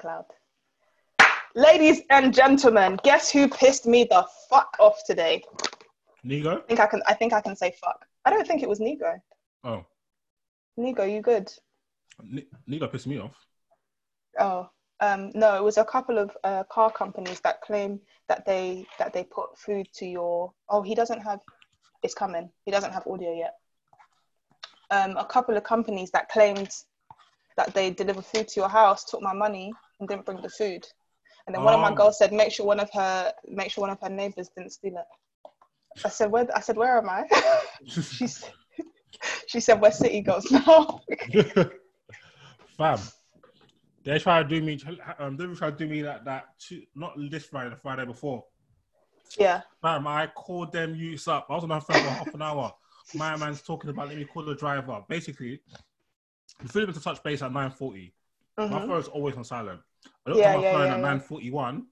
cloud. Ladies and gentlemen, guess who pissed me the fuck off today? Nego? I think I can. I think I can say fuck. I don't think it was Nego. Oh, Nego, you good? Ni- Nego pissed me off. Oh, um, no, it was a couple of uh, car companies that claim that they that they put food to your. Oh, he doesn't have. It's coming. He doesn't have audio yet. Um, a couple of companies that claimed that they deliver food to your house took my money and didn't bring the food. And then one of my Oh. girls said, "Make sure one of her, make sure one of her neighbors didn't steal it." I said, "Where?" I said, "Where am I?" she said, "She said, we're city girls now." Fam. They try to do me. Um, they try to do me like that. Two, not this Friday, the Friday before. yeah. Fam, I called them youths up. I was on my phone for half an hour. My man's talking about let me call the driver. Basically, the food was to touch base at nine forty. My Mhm. phone's always on silent. I looked Yeah, at my yeah, phone yeah, at nine forty one.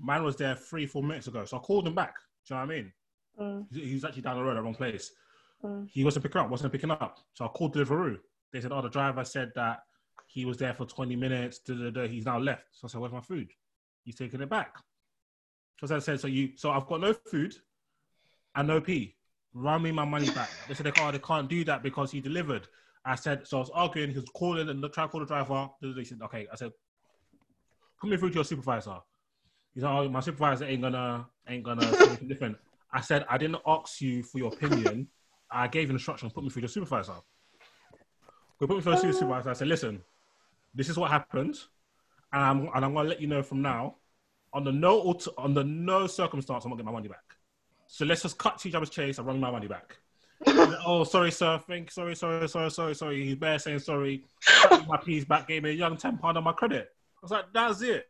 Man was there three, four minutes ago. So I called him back. Do you know what I mean? Mm, He he was actually down the road, the wrong place. mm. He wasn't picking up, wasn't picking up. So I called Deliveroo. They said, oh, the driver said that he was there for 20 minutes. Da, da, da. He's now left. So I said, where's my food? He's taking it back. So I said, so you, so I've got no food and no P. Run me my money back. They said they can't, they can't do that because he delivered. I said, so I was arguing. He was calling and trying to call the driver. They said, okay. I said, me through to your supervisor. Like, oh, my supervisor ain't gonna, ain't gonna say anything different. I said, I didn't ask you for your opinion. I gave instructions, put me through your supervisor. We put me through the supervisor. I said, listen, this is what happened, and I'm, and I'm to let you know from now. On the no on the no circumstance, I'm to get my money back. So let's just cut to each other's chase and run my money back. oh, sorry, sir. Thank, sorry, sorry, sorry, sorry, sorry. He's bare saying sorry. My piece back. Gave me a young ten pound on my credit. I was like, that's it.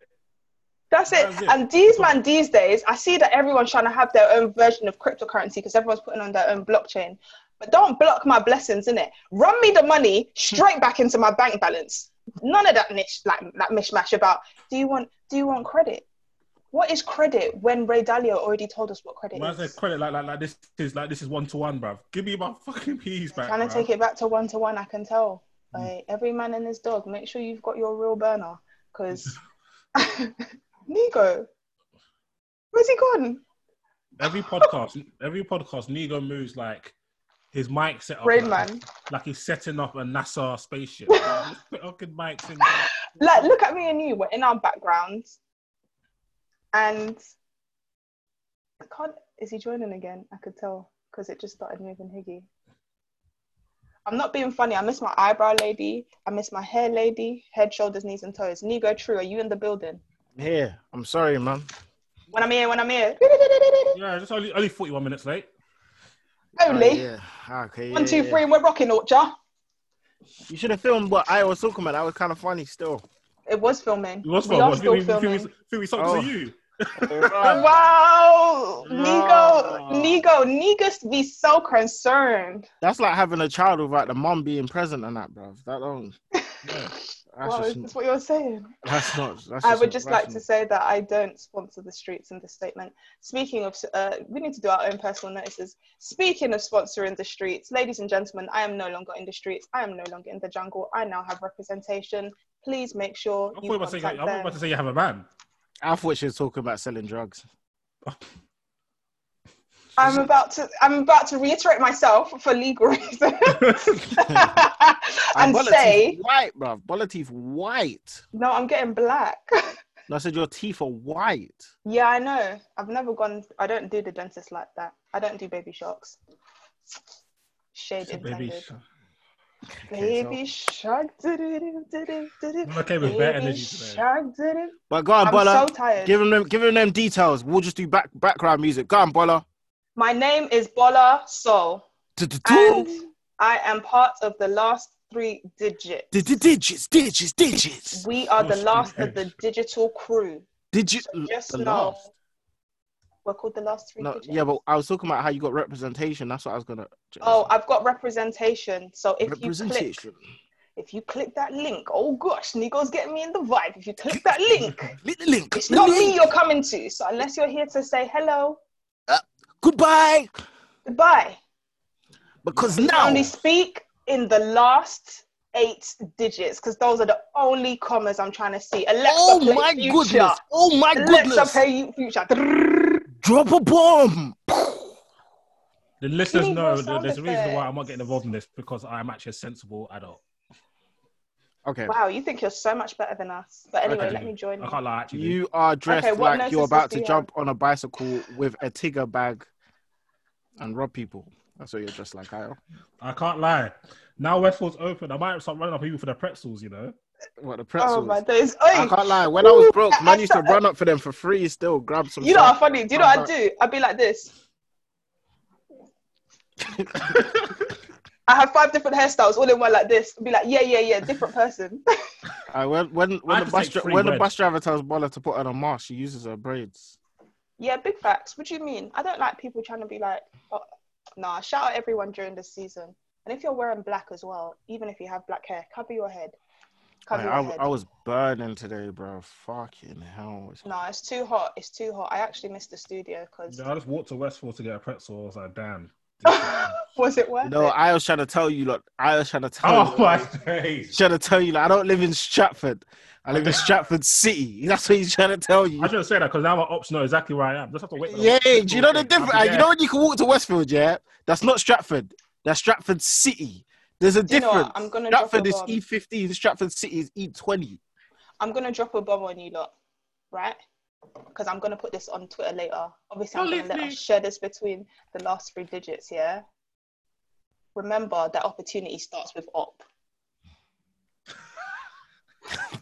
That's it. That's it. And these man these days, I see that everyone's trying to have their own version of cryptocurrency because everyone's putting on their own blockchain. But don't block my blessings, innit? Run me the money straight back into my bank balance. None of that niche, like that mishmash about do you want do you want credit? What is credit when Ray Dalio already told us what credit When I is? said credit like, like like this is like this is one to one, bruv. Give me my fucking peas back. Trying to take it back to one to one, I can tell. Like, every man and his dog, make sure you've got your real burner. Because Nego, where's he gone? Every podcast, every podcast, Nego moves like his mic set up Rain like, Man. like he's setting up a NASA spaceship. Put fucking mics in. like look at me and you we're in our backgrounds and I can't is he joining again i could tell because it just started moving higgy i'm not being funny i miss my eyebrow lady i miss my hair lady head shoulders knees and toes nego true are you in the building I'm Here, I'm sorry, man. when i'm here when i'm here Yeah, just only only forty one minutes late. only Oh, yeah. Okay. one yeah, two yeah. three and we're rocking Orcha. You should have filmed what I was talking about. That was kind of funny still. it was filming It was we are but still we, we, filming we, we, we sucked Oh. to you. Wow nego No. nego nego be so concerned That's like having a child without the mom being present and that, bro. That don't. Yeah. That's, Wow, is just, this what you're saying that's not. That's I would just like to say that I don't sponsor the streets in this statement. Speaking of, uh, we need to do our own personal notices. Speaking of sponsoring the streets, ladies and gentlemen, I am no longer in the streets. I am no longer in the jungle. I now have representation. Please make sure I thought you you about to say, I was about to say you have a man. I thought she was talking about selling drugs. I'm about to. I'm about to reiterate myself for legal reasons and Bola say teeth white, bro. Bola teeth white. no. I'm getting black. No, I said your teeth are white. yeah, I know. I've never gone. I don't do the dentist like that. I don't do baby shocks. Shade Baby, intended. Okay, so- Baby shark. I'm okay with bare Baby energy today. shark. do-do. But go on, I'm Bola. so tired. Give them, give them them details. We'll just do back background music. Go on, Bola. My name is Bola Sol, and I am part of the last three digits. Digits, digits, digits. We are the last of the digital crew. Digit. Just the know last. We're called the last three No, yeah, but I was talking about how you got representation. That's what I was gonna. Oh, I've got representation. So if you click, if you click that link, oh gosh, Nego's getting me in the vibe. If you click that link, Click the link. it's the not link. me you're coming to. So unless you're here to say hello, uh, Goodbye. goodbye. Because We now only speak in the last eight digits because those are the only commas I'm trying to see. Alexa, Oh my future. goodness! Oh my Alexa, goodness! play future. Drop a bomb! The listeners know that sound there's a reason why I'm not getting involved in this because I'm actually a sensible adult. Okay. Wow, you think you're so much better than us. But anyway, I let me join I you. can't lie, actually. You are dressed Okay, what like you're notices about do to you jump on a bicycle with a Tigger bag and rob people. That's what you're dressed like, Kyle. I can't lie. Now Westfield's open. I might start running up people for the pretzels, you know. What the Oh pretzels? my days. I can't lie. When I was broke, I- man I used to saw- run up for them for free. Still grab some. you know stuff. how funny. Do you know what I'd do? I'd be like this. I have five different hairstyles, all in one like this. I'd be like, yeah, yeah, yeah, different person. Uh, when when, I when, the bus, dri- when the bus driver tells Bola to put on a mask, she uses her braids. yeah, big facts. What do you mean? I don't like people trying to be like, oh, nah, shout out everyone during this season. And if you're wearing black as well, even if you have black hair, cover your head. Cover Like, I. I was burning today, bro. Fucking hell. It's- No, it's too hot. It's too hot. I actually missed the studio because Yeah, I just walked to Westfield to get a pretzel. I was like, damn. was it worth No, it? I was trying to tell you, look. I was trying to tell Oh you. my days. trying to tell you, like, I don't live in Stratford. I live in Stratford City. That's what he's trying to tell you. I shouldn't say that because now my ops know exactly where I am. Just have to wait. Yeah, do you know the difference? I'll You know when you can walk to Westfield, yeah? That's not Stratford. That's Stratford City. There's a Do you know difference. what? I'm gonna drop Stratford a is. E15, Stratford City is E E20. I'm gonna drop a bomb on you lot, right? Because I'm gonna put this on Twitter later. Obviously, I'm gonna let me. us share this between the last three digits. Yeah. Remember that opportunity starts with op.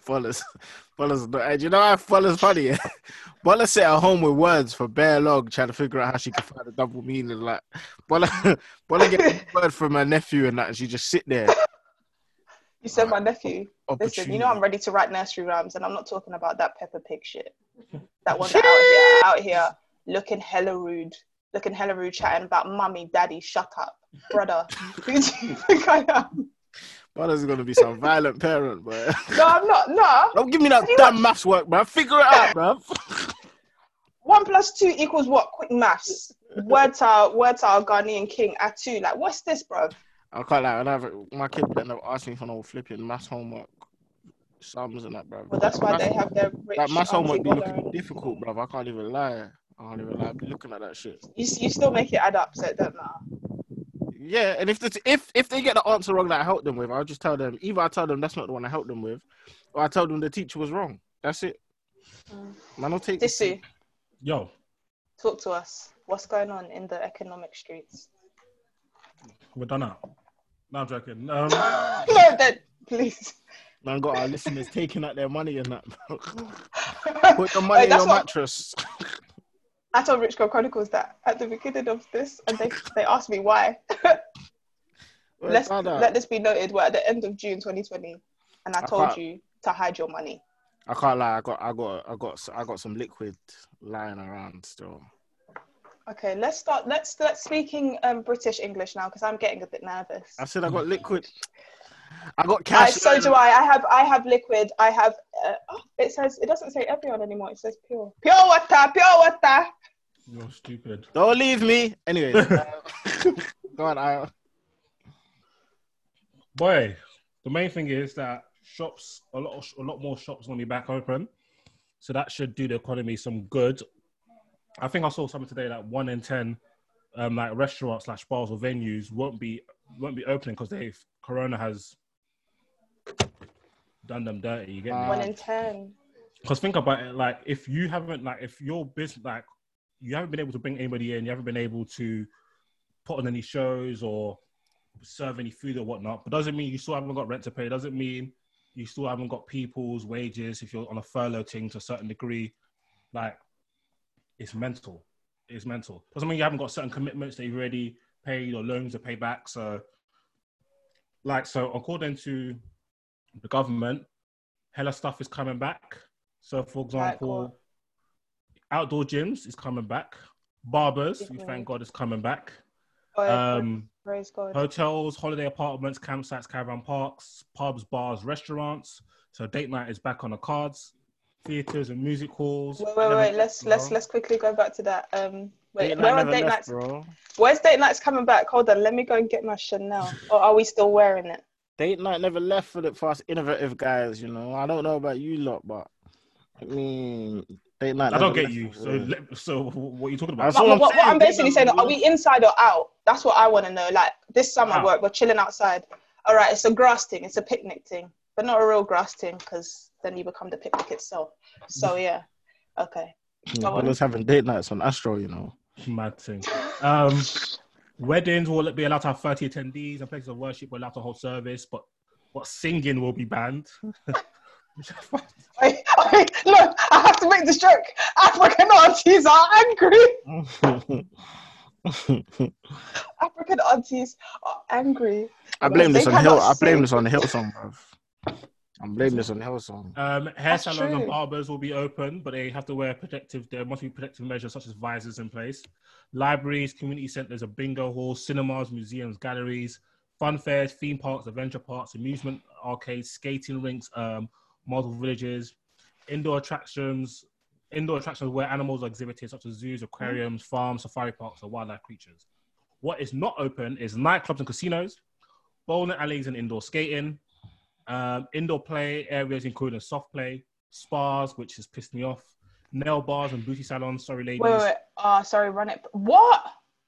Bolas. Bolas. And you know how Bolas funny? Yeah? Sit at home with words for bare log, trying to figure out how she can find a double meaning. Like, Bola, Bola get a word from her nephew and that, and she just sit there. You said my nephew. Listen, you know I'm ready to write nursery rhymes, and I'm not talking about that Peppa Pig shit. That one that out here, out here, looking hella rude, looking hella rude, chatting about mummy, daddy, shut up, brother. Who do you think I am? Bola's gonna be some violent parent, but No, I'm not. No. don't give me that damn maths work, man. Figure it out, man. One plus two equals what? Quick maths. Words are words are Ghanaian king at two. Like, what's this, bro? I can't lie. Whenever my kid better never ask me for no flipping maths homework, sums and that, bro. Well, that's why they have their rich. That maths homework be looking and- difficult, bro. I can't even lie. I can't even lie. I be looking at that shit. You, you still make it add up, so it don't matter. Yeah, and if the, if if they get the answer wrong that I helped them with, I'll just tell them. Either I tell them that's not the one I helped them with, or I tell them the teacher was wrong. That's it. Mm. Man, I'll take Disu, Yo, talk to us. What's going on in the economic streets? we're done now. No, I'm joking. Um, no, then please. Man, got our listeners taking out their money and that. Put the money Wait, in your what- mattress. I told Rich Girl Chronicles that at the beginning of this, and they, they asked me why. Let's let this be noted. We're at the end of June 2020, and I I told can't- you to hide your money. I can't lie. I got, I got, I got, I got some liquid lying around still. Okay, let's start. Let's let's speaking um, British English now because I'm getting a bit nervous. I said I got liquid. I got I, cash. so do I. I have I have liquid. I have. Uh, oh, it says it doesn't say everyone anymore. It says pure. Pure water. Pure water. you're stupid. Don't leave me. Anyway, uh, go on. I, Boy, the main thing is that shops, a lot, of, a lot more shops going to be back open, so that should do the economy some good. I think I saw something today that one in ten, um, like restaurants slash bars or venues won't be won't be opening because they've Corona has done them dirty. You get me? One in ten. Because think about it, like if you haven't, like if your business, like you haven't been able to bring anybody in, you haven't been able to put on any shows or serve any food or whatnot, but doesn't mean you still haven't got rent to pay. Doesn't mean you still haven't got people's wages if you're on a furlough thing to a certain degree. Like it's mental. It's mental. Doesn't mean you haven't got certain commitments that you've already paid or loans to pay back. So, like, so according to the government, hella stuff is coming back. So, for Like example, what? outdoor gyms is coming back. Barbers, we thank God, is coming back. Oh, Um, praise God. hotels, holiday apartments, campsites, caravan parks, pubs, bars, restaurants. So date night is back on the cards. Theaters and music halls. Wait, wait, wait. Let's let's let's quickly go back to that. Um, wait, Date where night are date left, nights? bro. Where's date nights coming back? Hold on, let me go and get my Chanel. Or are we still wearing it? Date night never left for the for us innovative guys. You know, I don't know about you lot, but I mean, date night. I don't get left you. So, let- so what are you talking That's about? But all I'm what, what I'm basically saying, know, are we inside or out? That's what I want to know. Like this summer, Out. we're, we're chilling outside. All right, it's a grass thing, it's a picnic thing, but not a real grass thing because then you become the picnic itself. So yeah, okay. Yeah, Go on. fellas having date nights on Astro, you know. Mad thing. Um, weddings will be allowed to have 30 attendees, and places of worship will allow to hold service, but but singing will be banned. Which I Wait, wait, look, I have to make this joke. African aunties are angry. African aunties are angry. I blame this on Hill. cannot I blame this on the Hillsong, bruv. I'm blaming this on the Hillsong. Um, hair That's salons and barbers will be open, but they have to wear protective. There must be protective measures such as visors in place. Libraries, community centres, a bingo halls, cinemas, museums, galleries, fun fairs, theme parks, adventure parks, amusement arcades, skating rinks, um, multiple villages, indoor attractions, indoor attractions where animals are exhibited, such as zoos, aquariums, farms, safari parks, or wildlife creatures. What is not open is nightclubs and casinos, bowling alleys and indoor skating, um, indoor play areas including soft play, spas, which has pissed me off, nail bars and beauty salons. Sorry, ladies. Wait, wait, wait. Uh, sorry, run it. What?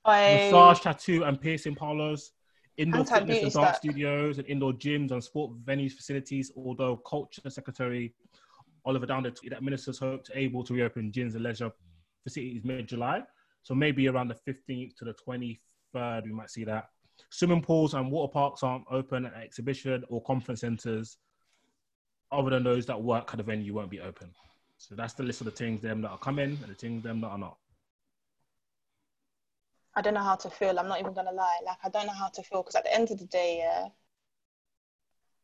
I Massage, tattoo, and piercing parlors, indoor fitness and dance studios, and indoor gyms and sport venues facilities. Although Culture Secretary Oliver Dowden tweeted that ministers hope to able to reopen gyms and leisure facilities mid-July, so maybe around the 15th to the 23rd, we might see that. Swimming pools and water parks aren't open, and exhibition or conference centres, other than those that work at the venue, won't be open. So that's the list of the things them that are coming and the things them that are not. I don't know how to feel. I'm not even gonna lie. Like I don't know how to feel because at the end of the day, yeah,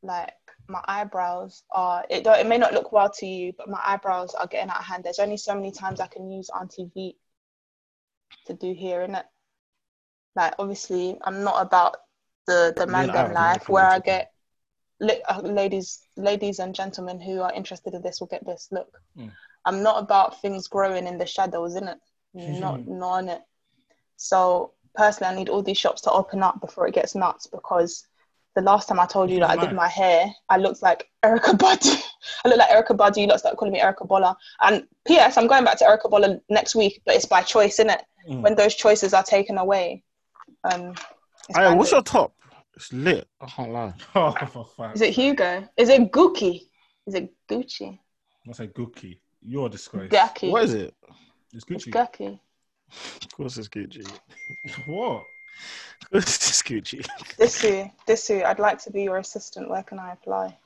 like my eyebrows are. It. It may not look well to you, but my eyebrows are getting out of hand. There's only so many times I can use Auntie V to do here, innit? Like obviously, I'm not about the the man Yeah, life where I get. Uh, ladies, ladies and gentlemen who are interested in this will get this. Look, Mm. I'm not about things growing in the shadows, innit? Not, not on it. So personally, I need all these shops to open up before it gets nuts because the last time I told you that I did my hair, I looked like Erykah Badu. I look like Erykah Badu. You lot start calling me Erica Bola. And P.S. I'm going back to Erica Bola next week, but it's by choice, innit? Mm. When those choices are taken away. Um, Hey, what's your top? It's lit. I can't lie. Oh, for fuck. Is it Hugo? Is it Gucci? Is it Gucci? I say Gucci. You're a disgrace. Gucci. What is it? It's It's Gucci. Gucci. Of course, it's Gucci. what? Of course, it's Gucci. Disu, Disu, I'd like to be your assistant. Where can I apply?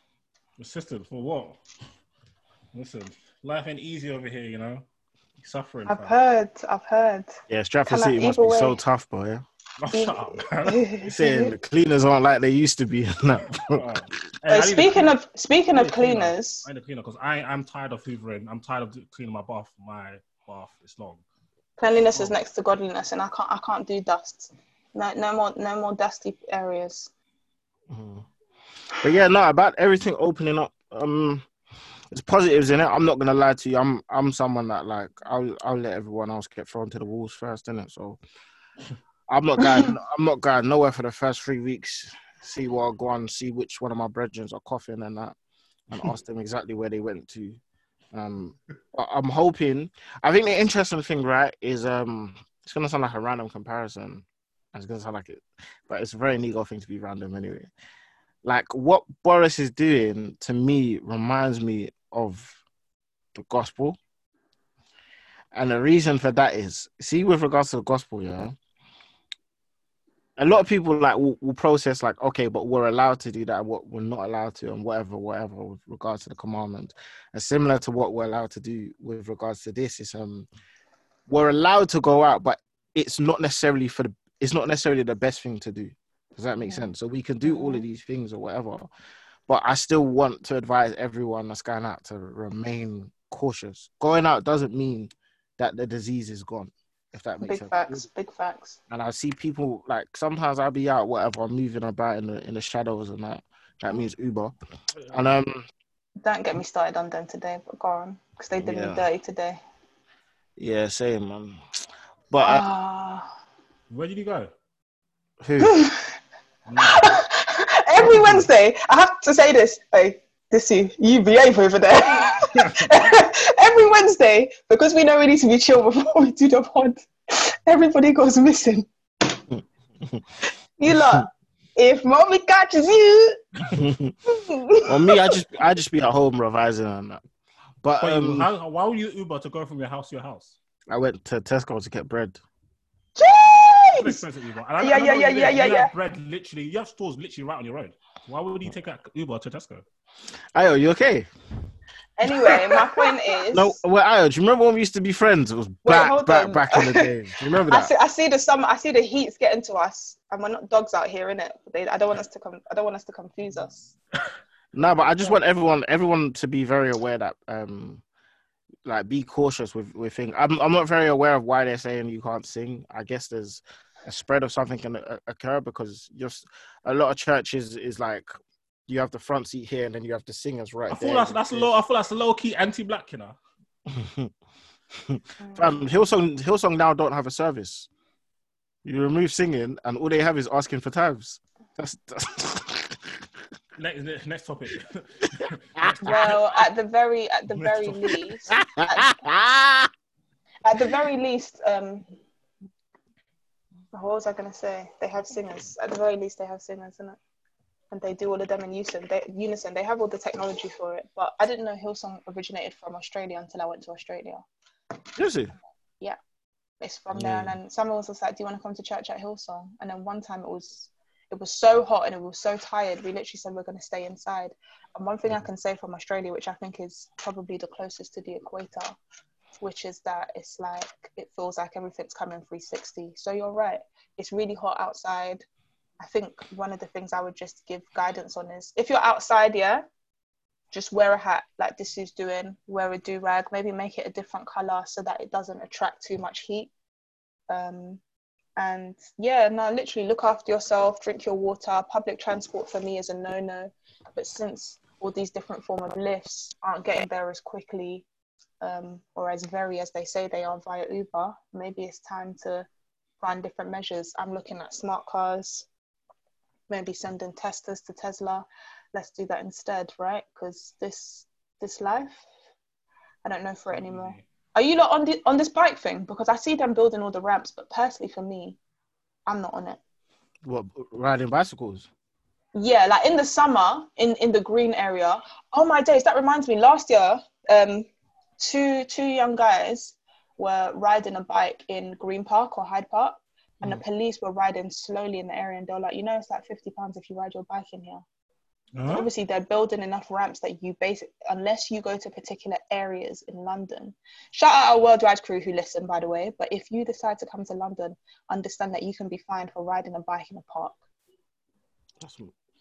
Assistant for what? Listen, life ain't easy over here, you know. You're suffering. I've fam. heard, I've heard. Yeah, Stratford City must either be so tough, boy. Yeah? Oh, shut. He's saying the cleaners aren't like they used to be. No. Alright. Hey, Uh, I need a speaking of speaking of need cleaner. cleaners, I need a cleaner because I I'm tired of hoovering. I'm tired of cleaning my bath. My bath is long. cleanliness is next to godliness, and I can't I can't do dust. No no more no more dusty areas. Mhm. But yeah, no, about everything opening up. Um, there's positives in it. I'm not gonna lie to you. I'm I'm someone that like I'll I'll let everyone else get thrown to the wolves first, innit? So I'm not going. I'm not going nowhere for the first three weeks. See what I go on. See which one of my brethren are coughing and that, and ask them exactly where they went to. Um, I'm hoping. I think the interesting thing, right, is um, it's gonna sound like a random comparison. It's gonna sound like it, but it's a very legal thing to be random anyway like what Boris is doing to me reminds me of the gospel. And the reason for that is, see, with regards to the gospel, yeah, a lot of people like will, will process like, okay, but we're allowed to do that, what we're not allowed to, and whatever, whatever, with regards to the commandment. And similar to what we're allowed to do with regards to this is, um, we're allowed to go out, but it's not necessarily for the, it's not necessarily the best thing to do. Does that make Yeah. sense? So we can do all of these things or whatever, but I still want to advise everyone that's going out to remain cautious. Going out doesn't mean that the disease is gone, if that makes Big sense. facts, big facts. And I see people like sometimes I'll be out, whatever, I'm moving about in the in the shadows and that. That means Uber. And um, Don't get me started on them today, but go on, because they did Yeah. me dirty today. yeah, same man. But uh, Ah. Where did you go? who? Every every Wednesday, I have to say this. Hey, this you, you behave over there. every Wednesday, because we know we need to be chill before we do the pod, everybody goes missing. you lot, if mommy catches you, well, me, I just I just be at home revising on that. But Wait, um, how, why would you Uber to go from your house to your house? I went to Tesco to get bread. Jeez! expensive Uber. I- Yeah, I yeah, yeah, yeah, yeah, yeah. Bread literally, you have stores literally right on your road. Why would you take that Uber to Tesco? Ayo, you okay? Anyway, my point is, No, well, Ayo, do you remember when we used to be friends? It was back, hold back, on. back in the day. Do you remember I that? see, I see the summer, I see the heat's getting to us, and we're not dogs out here, innit? They, I don't want us to come. I don't want us to confuse us. No, but I just want everyone, everyone to be very aware that, um, like, be cautious with with things. I'm, I'm not very aware of why they're saying you can't sing. I guess there's a spread of something can uh, occur because just a lot of churches is like you have the front seat here and then you have the singers right I there. feel that's that's low. I feel that's a low key anti-black, you know. um, Hillsong, Hillsong now don't have a service. You remove singing, and all they have is asking for tabs. That's, that's Next, next, next topic. Well, at the very, at the very least, at the very least, um, what was I gonna say? They have singers. At the very least, they have singers, innit? And they do all of them in unison. They, unison. They have all the technology for it. But I didn't know Hillsong originated from Australia until I went to Australia. Is it? It's from there, and Yeah. then someone was just like, "Do you want to come to church at Hillsong?" And then one time it was, it was so hot and it was so tired. We literally said we're going to stay inside. And one thing I can say from Australia, which I think is probably the closest to the equator, which is that it's like it feels like everything's coming 360. So you're right. It's really hot outside. I think one of the things I would just give guidance on is if you're outside, yeah, just wear a hat like this is doing, wear a do rag, maybe make it a different color so that it doesn't attract too much heat. Um, and yeah, no, literally look after yourself, drink your water. Public transport for me is a no no, but since all these different form of lifts aren't getting there as quickly um, or as very as they say they are via Uber, maybe it's time to find different measures. I'm looking at smart cars, maybe sending testers to Tesla. Let's do that instead, right? Because this this life, I don't know for it anymore. Are you not on the, on this bike thing? Because I see them building all the ramps, but personally for me, I'm not on it. What riding bicycles? Yeah, like in the summer, in in the green area. Oh my days! That reminds me. Last year, um, two two young guys were riding a bike in Green Park or Hyde Park, and the police were riding slowly in the area, and they're like, you know, it's like fifty pounds if you ride your bike in here. Huh? Obviously, they're building enough ramps that you basic unless you go to particular areas in London. Shout out our worldwide crew who listen, by the way. But if you decide to come to London, understand that you can be fined for riding a bike in a park. That's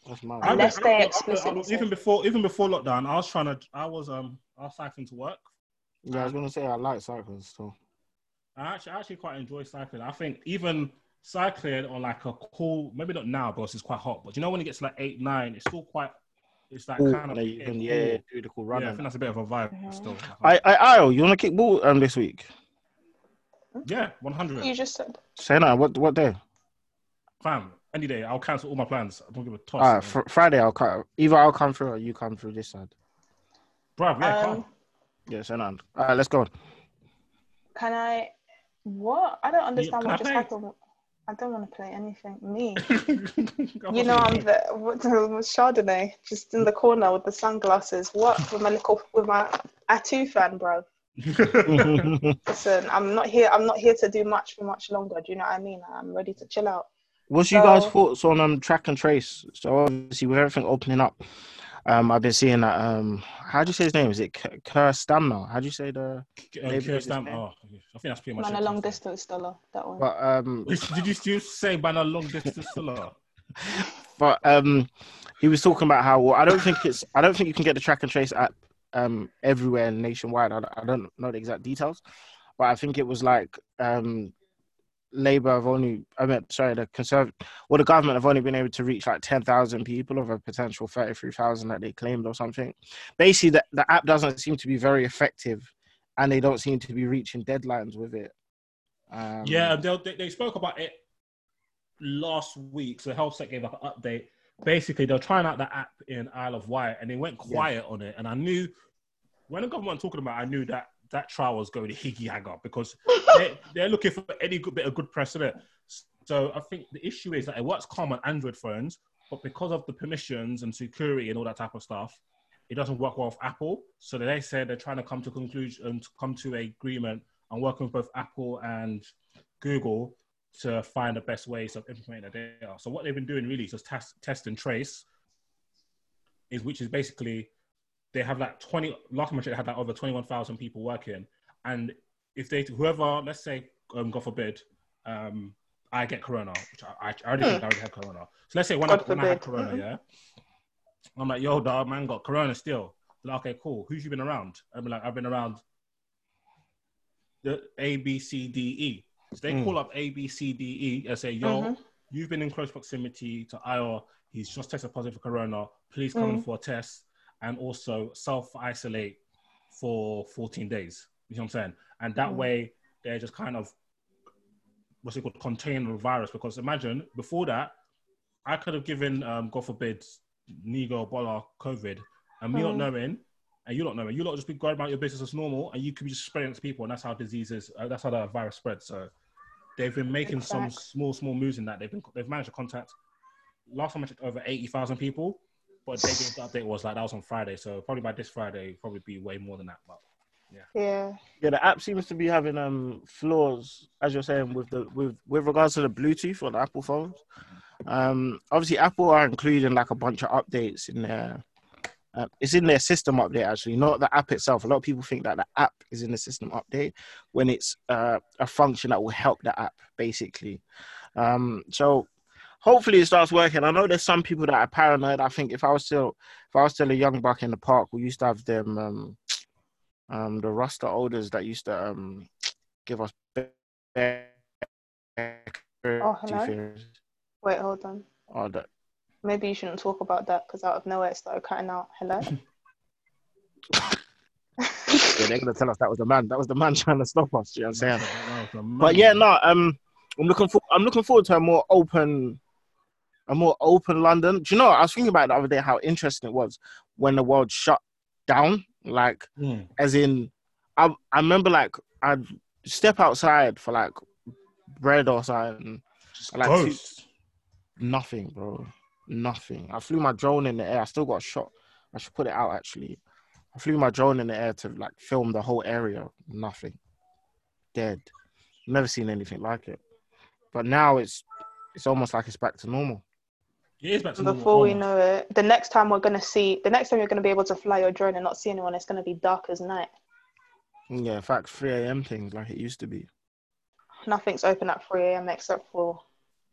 that's my. I Unless they I remember- explicitly I- even before even before lockdown, I was trying to. I was um I was cycling to work. Yeah, I was gonna say I like cycles. So I actually I actually quite enjoy cycling. I think even cycling on like a cool, maybe not now because it's quite hot, but you know when it gets to like eight nine, it's still quite. It's like Cool, kind of and you can cool. yeah do the cool Yeah, I think that's a bit of a vibe Mhm. still. I I Io, you wanna kick ball um this week? yeah, one hundred. You just said. Say that. What what day? Fam, any day I'll cancel all my plans. I don't give a toss. All right, fr- Friday I'll come. Either I'll come through or you come through this side. Bruv, yeah, Um, come. Yeah, say that. All right, let's go. On. Can I? What? I don't understand what just play? happened. I don't want to play anything. Me. You know, I'm the what, Chardonnay, just in the corner with the sunglasses. What with my little with my Atu fan, bro. Listen, I'm not here. I'm not here to do much for much longer. Do you know what I mean? I'm ready to chill out. What's you guys' thoughts on um track and trace? So obviously with everything opening up, um I've been seeing that um how do you say his name? Is it K- Kerr Stammer? How do you say the? Uh, Maybe Keir it's Stam- his name. oh, I think that's pretty much Man, a long to be fair. distance dollar. That one. But um Did you still say ban a long distance filler? but um he was talking about how well, I don't think it's I don't think you can get the track and trace app um everywhere nationwide. I, don't- I don't know the exact details, but I think it was like um Labour have only I mean sorry the conservative well the government have only been able to reach like ten thousand people of a potential thirty three thousand that they claimed or something. Basically, the, the app doesn't seem to be very effective, and they don't seem to be reaching deadlines with it. Um, Yeah, they, they, spoke about it last week. So Health Sec gave like an update basically they're trying out the app in Isle of Wight and they went quiet on it. And I knew when the government talking about, it, I knew that that trial was going to higgy hagger because they, they're looking for any good bit of good press in it. So I think the issue is that it works calm on Android phones, but because of the permissions and security and all that type of stuff, it doesn't work well with Apple. So they said they're trying to come to conclusion um, and come to an agreement and working with both Apple and Google to find the best ways of implementing the data. So what they've been doing really is just test, test and trace, is which is basically they have like 20 last time they had like over 21,000 people working. And if they whoever, let's say, um, God forbid, um, I get corona, which I, I already think I already had corona. So let's say when, I, when I had corona, yeah, I'm like, yo, dog, man, got corona still. Like, okay, cool. Who's you been around? I'm like, I've been around the A, B, C, D, E. So they mm. call up A, B, C, D, E and say, yo, mm-hmm. you've been in close proximity to Ayo. He's just tested positive for corona. Please come mm. in for a test and also self isolate for 14 days. You know what I'm saying? And that mm. way, they're just kind of what's it called, contain the virus. Because imagine before that, I could have given, um, God forbid, Nego, Bola, COVID, and me not knowing, and you not knowing, you lot just be going about your business as normal, and you could be just spreading it to people, and that's how diseases, uh, that's how the virus spreads. So they've been making some small, small moves in that. They've been, they've managed to contact. Last time I checked, over eighty thousand people, but they gave the update was like that was on Friday, so probably by this Friday, probably be way more than that. But yeah, yeah, yeah. The app seems to be having um flaws, as you're saying, with the with with regards to the Bluetooth on the Apple phones. Um, obviously, Apple are including like a bunch of updates in there. Uh, it's in their system update actually, not the app itself. A lot of people think that the app is in the system update when it's uh, a function that will help the app basically. Um, so hopefully it starts working. I know there's some people that are paranoid. I think if I was still if I was still a young buck in the park, we used to have them um um the Rasta elders that used to um give us oh, hello? Wait, hold on. Oh, that. Maybe you shouldn't talk about that because out of nowhere it started cutting out. Hello. yeah, they're gonna tell us that was the man. That was the man trying to stop us. You know what I'm saying? But yeah, no. Um, I'm looking for. I'm looking forward to a more open a more open London. Do you know? I was thinking about the other day how interesting it was when the world shut down. Like, mm. as in, I I remember like I'd step outside for like bread or something. Like two, nothing, bro. Nothing. I flew my drone in the air. I still got a shot. I should put it out actually. I flew my drone in the air to like film the whole area. Nothing. Dead. Never seen anything like it. But now it's it's almost like it's back to normal. It is back to Before we know it, the next time we're gonna see, the next time you're gonna be able to fly your drone and not see anyone, it's gonna be dark as night. Yeah, in fact, 3 a.m. things like it used to be. Nothing's open at 3 a.m. except for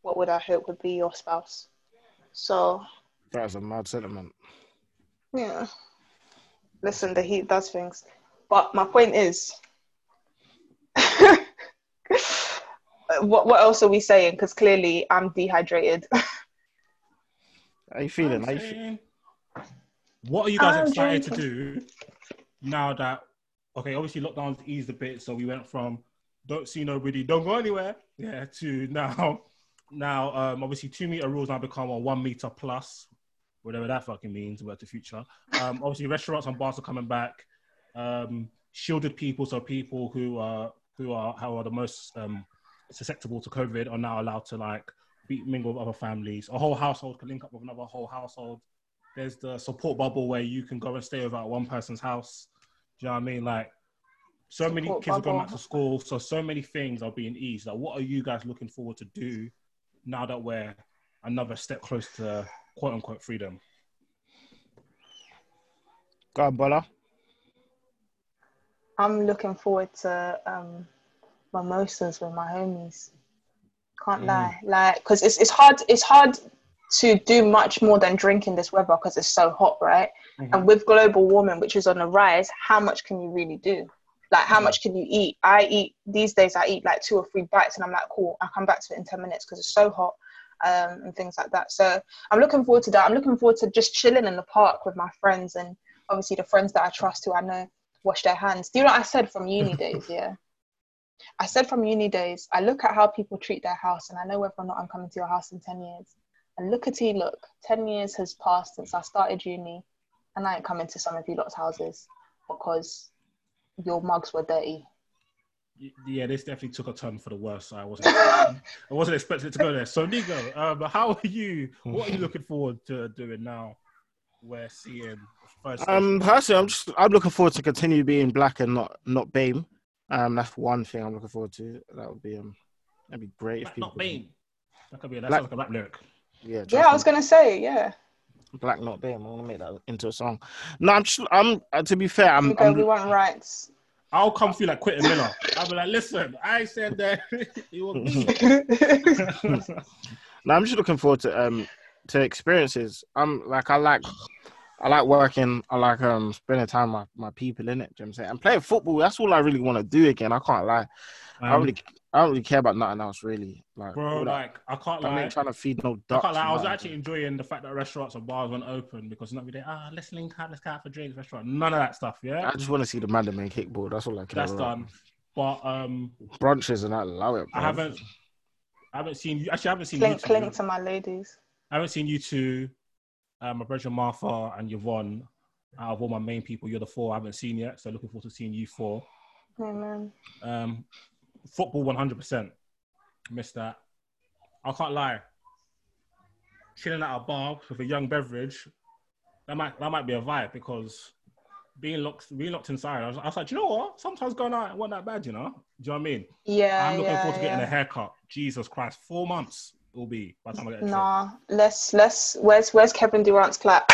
what would I hope would be your spouse. So. That's a mad sentiment. Yeah. Listen, the heat does things. But my point is, what what else are we saying? Because clearly I'm dehydrated. How you feeling? How you feeling? What are you guys I'm excited drinking. to do now that okay, obviously lockdown's eased a bit, so we went from don't see nobody, don't go anywhere, yeah, to now now um obviously two meter rules now become a one meter plus, whatever that fucking means about the future. Um obviously restaurants and bars are coming back. Um shielded people, so people who are who are how are the most um susceptible to COVID are now allowed to like be, mingle with other families. A whole household can link up with another whole household. There's the support bubble where you can go and stay without one person's house. Do you know what I mean? Like so support many kids bubble. are going back to school, so so many things are being eased. Like, what are you guys looking forward to do now that we're another step close to quote unquote freedom? Go on, Bola. I'm looking forward to um, mimosas with my homies. Can't mm. lie, like because it's it's hard it's hard to do much more than drink in this weather because it's so hot, right? Mm-hmm. And with global warming, which is on the rise, how much can you really do? Like, how much can you eat? I eat these days. I eat like two or three bites, and I'm like, cool. I'll come back to it in ten minutes because it's so hot, um, and things like that. So I'm looking forward to that. I'm looking forward to just chilling in the park with my friends and obviously the friends that I trust who I know wash their hands. Do you know what I said from uni days? Yeah. I said from uni days, I look at how people treat their house and I know whether or not I'm coming to your house in 10 years. And look at you, look. Ten years has passed since I started uni, and I ain't coming to some of you lot's houses because your mugs were dirty. Yeah, this definitely took a turn for the worse. I wasn't, I wasn't expecting it to go there. So, Nego, um, how are you? What are you looking forward to doing now? We're seeing first. Um, personally, I'm just I'm looking forward to continue being black and not not BAME. Um, that's one thing I'm looking forward to. That would be um, that'd be great if people. not Bane. That could be. That Black- sounds like a rap lyric. Yeah, Yeah, I was gonna say, yeah. black not BAME. I want to make that into a song. No, I'm just I'm uh, to be fair, I'm, Okay, we I'm want rights. I'll come through like Quentin Miller. I'll be like, listen, I said that it was me. no, I'm just looking forward to um to experiences. I'm like I like I like working. I like um spending time with my, my people in it. You know I'm saying? And playing football. That's all I really want to do again. I can't lie. I don't Um, really I don't really care about nothing else really. Like, bro, all that- like I can't I lie. ain't trying to feed no I, ducks. can't lie, I was man. actually enjoying the fact that restaurants and bars weren't open because not every day, ah, let's link out, let's go out for drinks, restaurant. None of that stuff, yeah? I just want to see the man that make kickball. That's all I care That's about. done. But um Brunches and I love it. I haven't I haven't seen you actually I haven't seen clink, you two. clink to my ladies. I haven't seen you two, um, my brother Martha and Yvonne. Out of all my main people, you're the four I haven't seen yet. So looking forward to seeing you four. Amen. Um, football 100%. Missed that. I can't lie. Chilling at a bar with a young beverage, that might that might be a vibe because being locked being locked inside, I was, I was like, "Do you know what? Sometimes going out wasn't that bad, you know. Do you know what I mean? Yeah, I'm looking yeah, forward to getting yeah. a haircut. Jesus Christ, four months will be by the time I get. Nah, let's let's. Where's where's Kevin Durant's clap?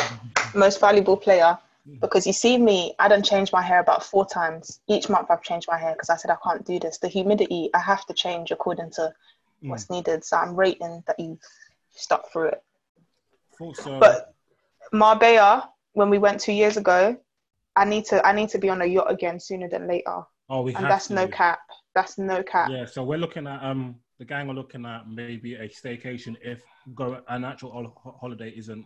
Most valuable player. Because you see me, I done changed my hair about four times. Each month I've changed my hair because I said I can't do this. The humidity I have to change according to Mm. what's needed. So I'm rating that you've stuck through it. Thought so. But Marbella, when we went two years ago, I need to I need to be on a yacht again sooner than later. oh, we And that's to. no cap. That's no cap. Yeah, so we're looking at um the gang are looking at maybe a staycation if go an actual hol- holiday isn't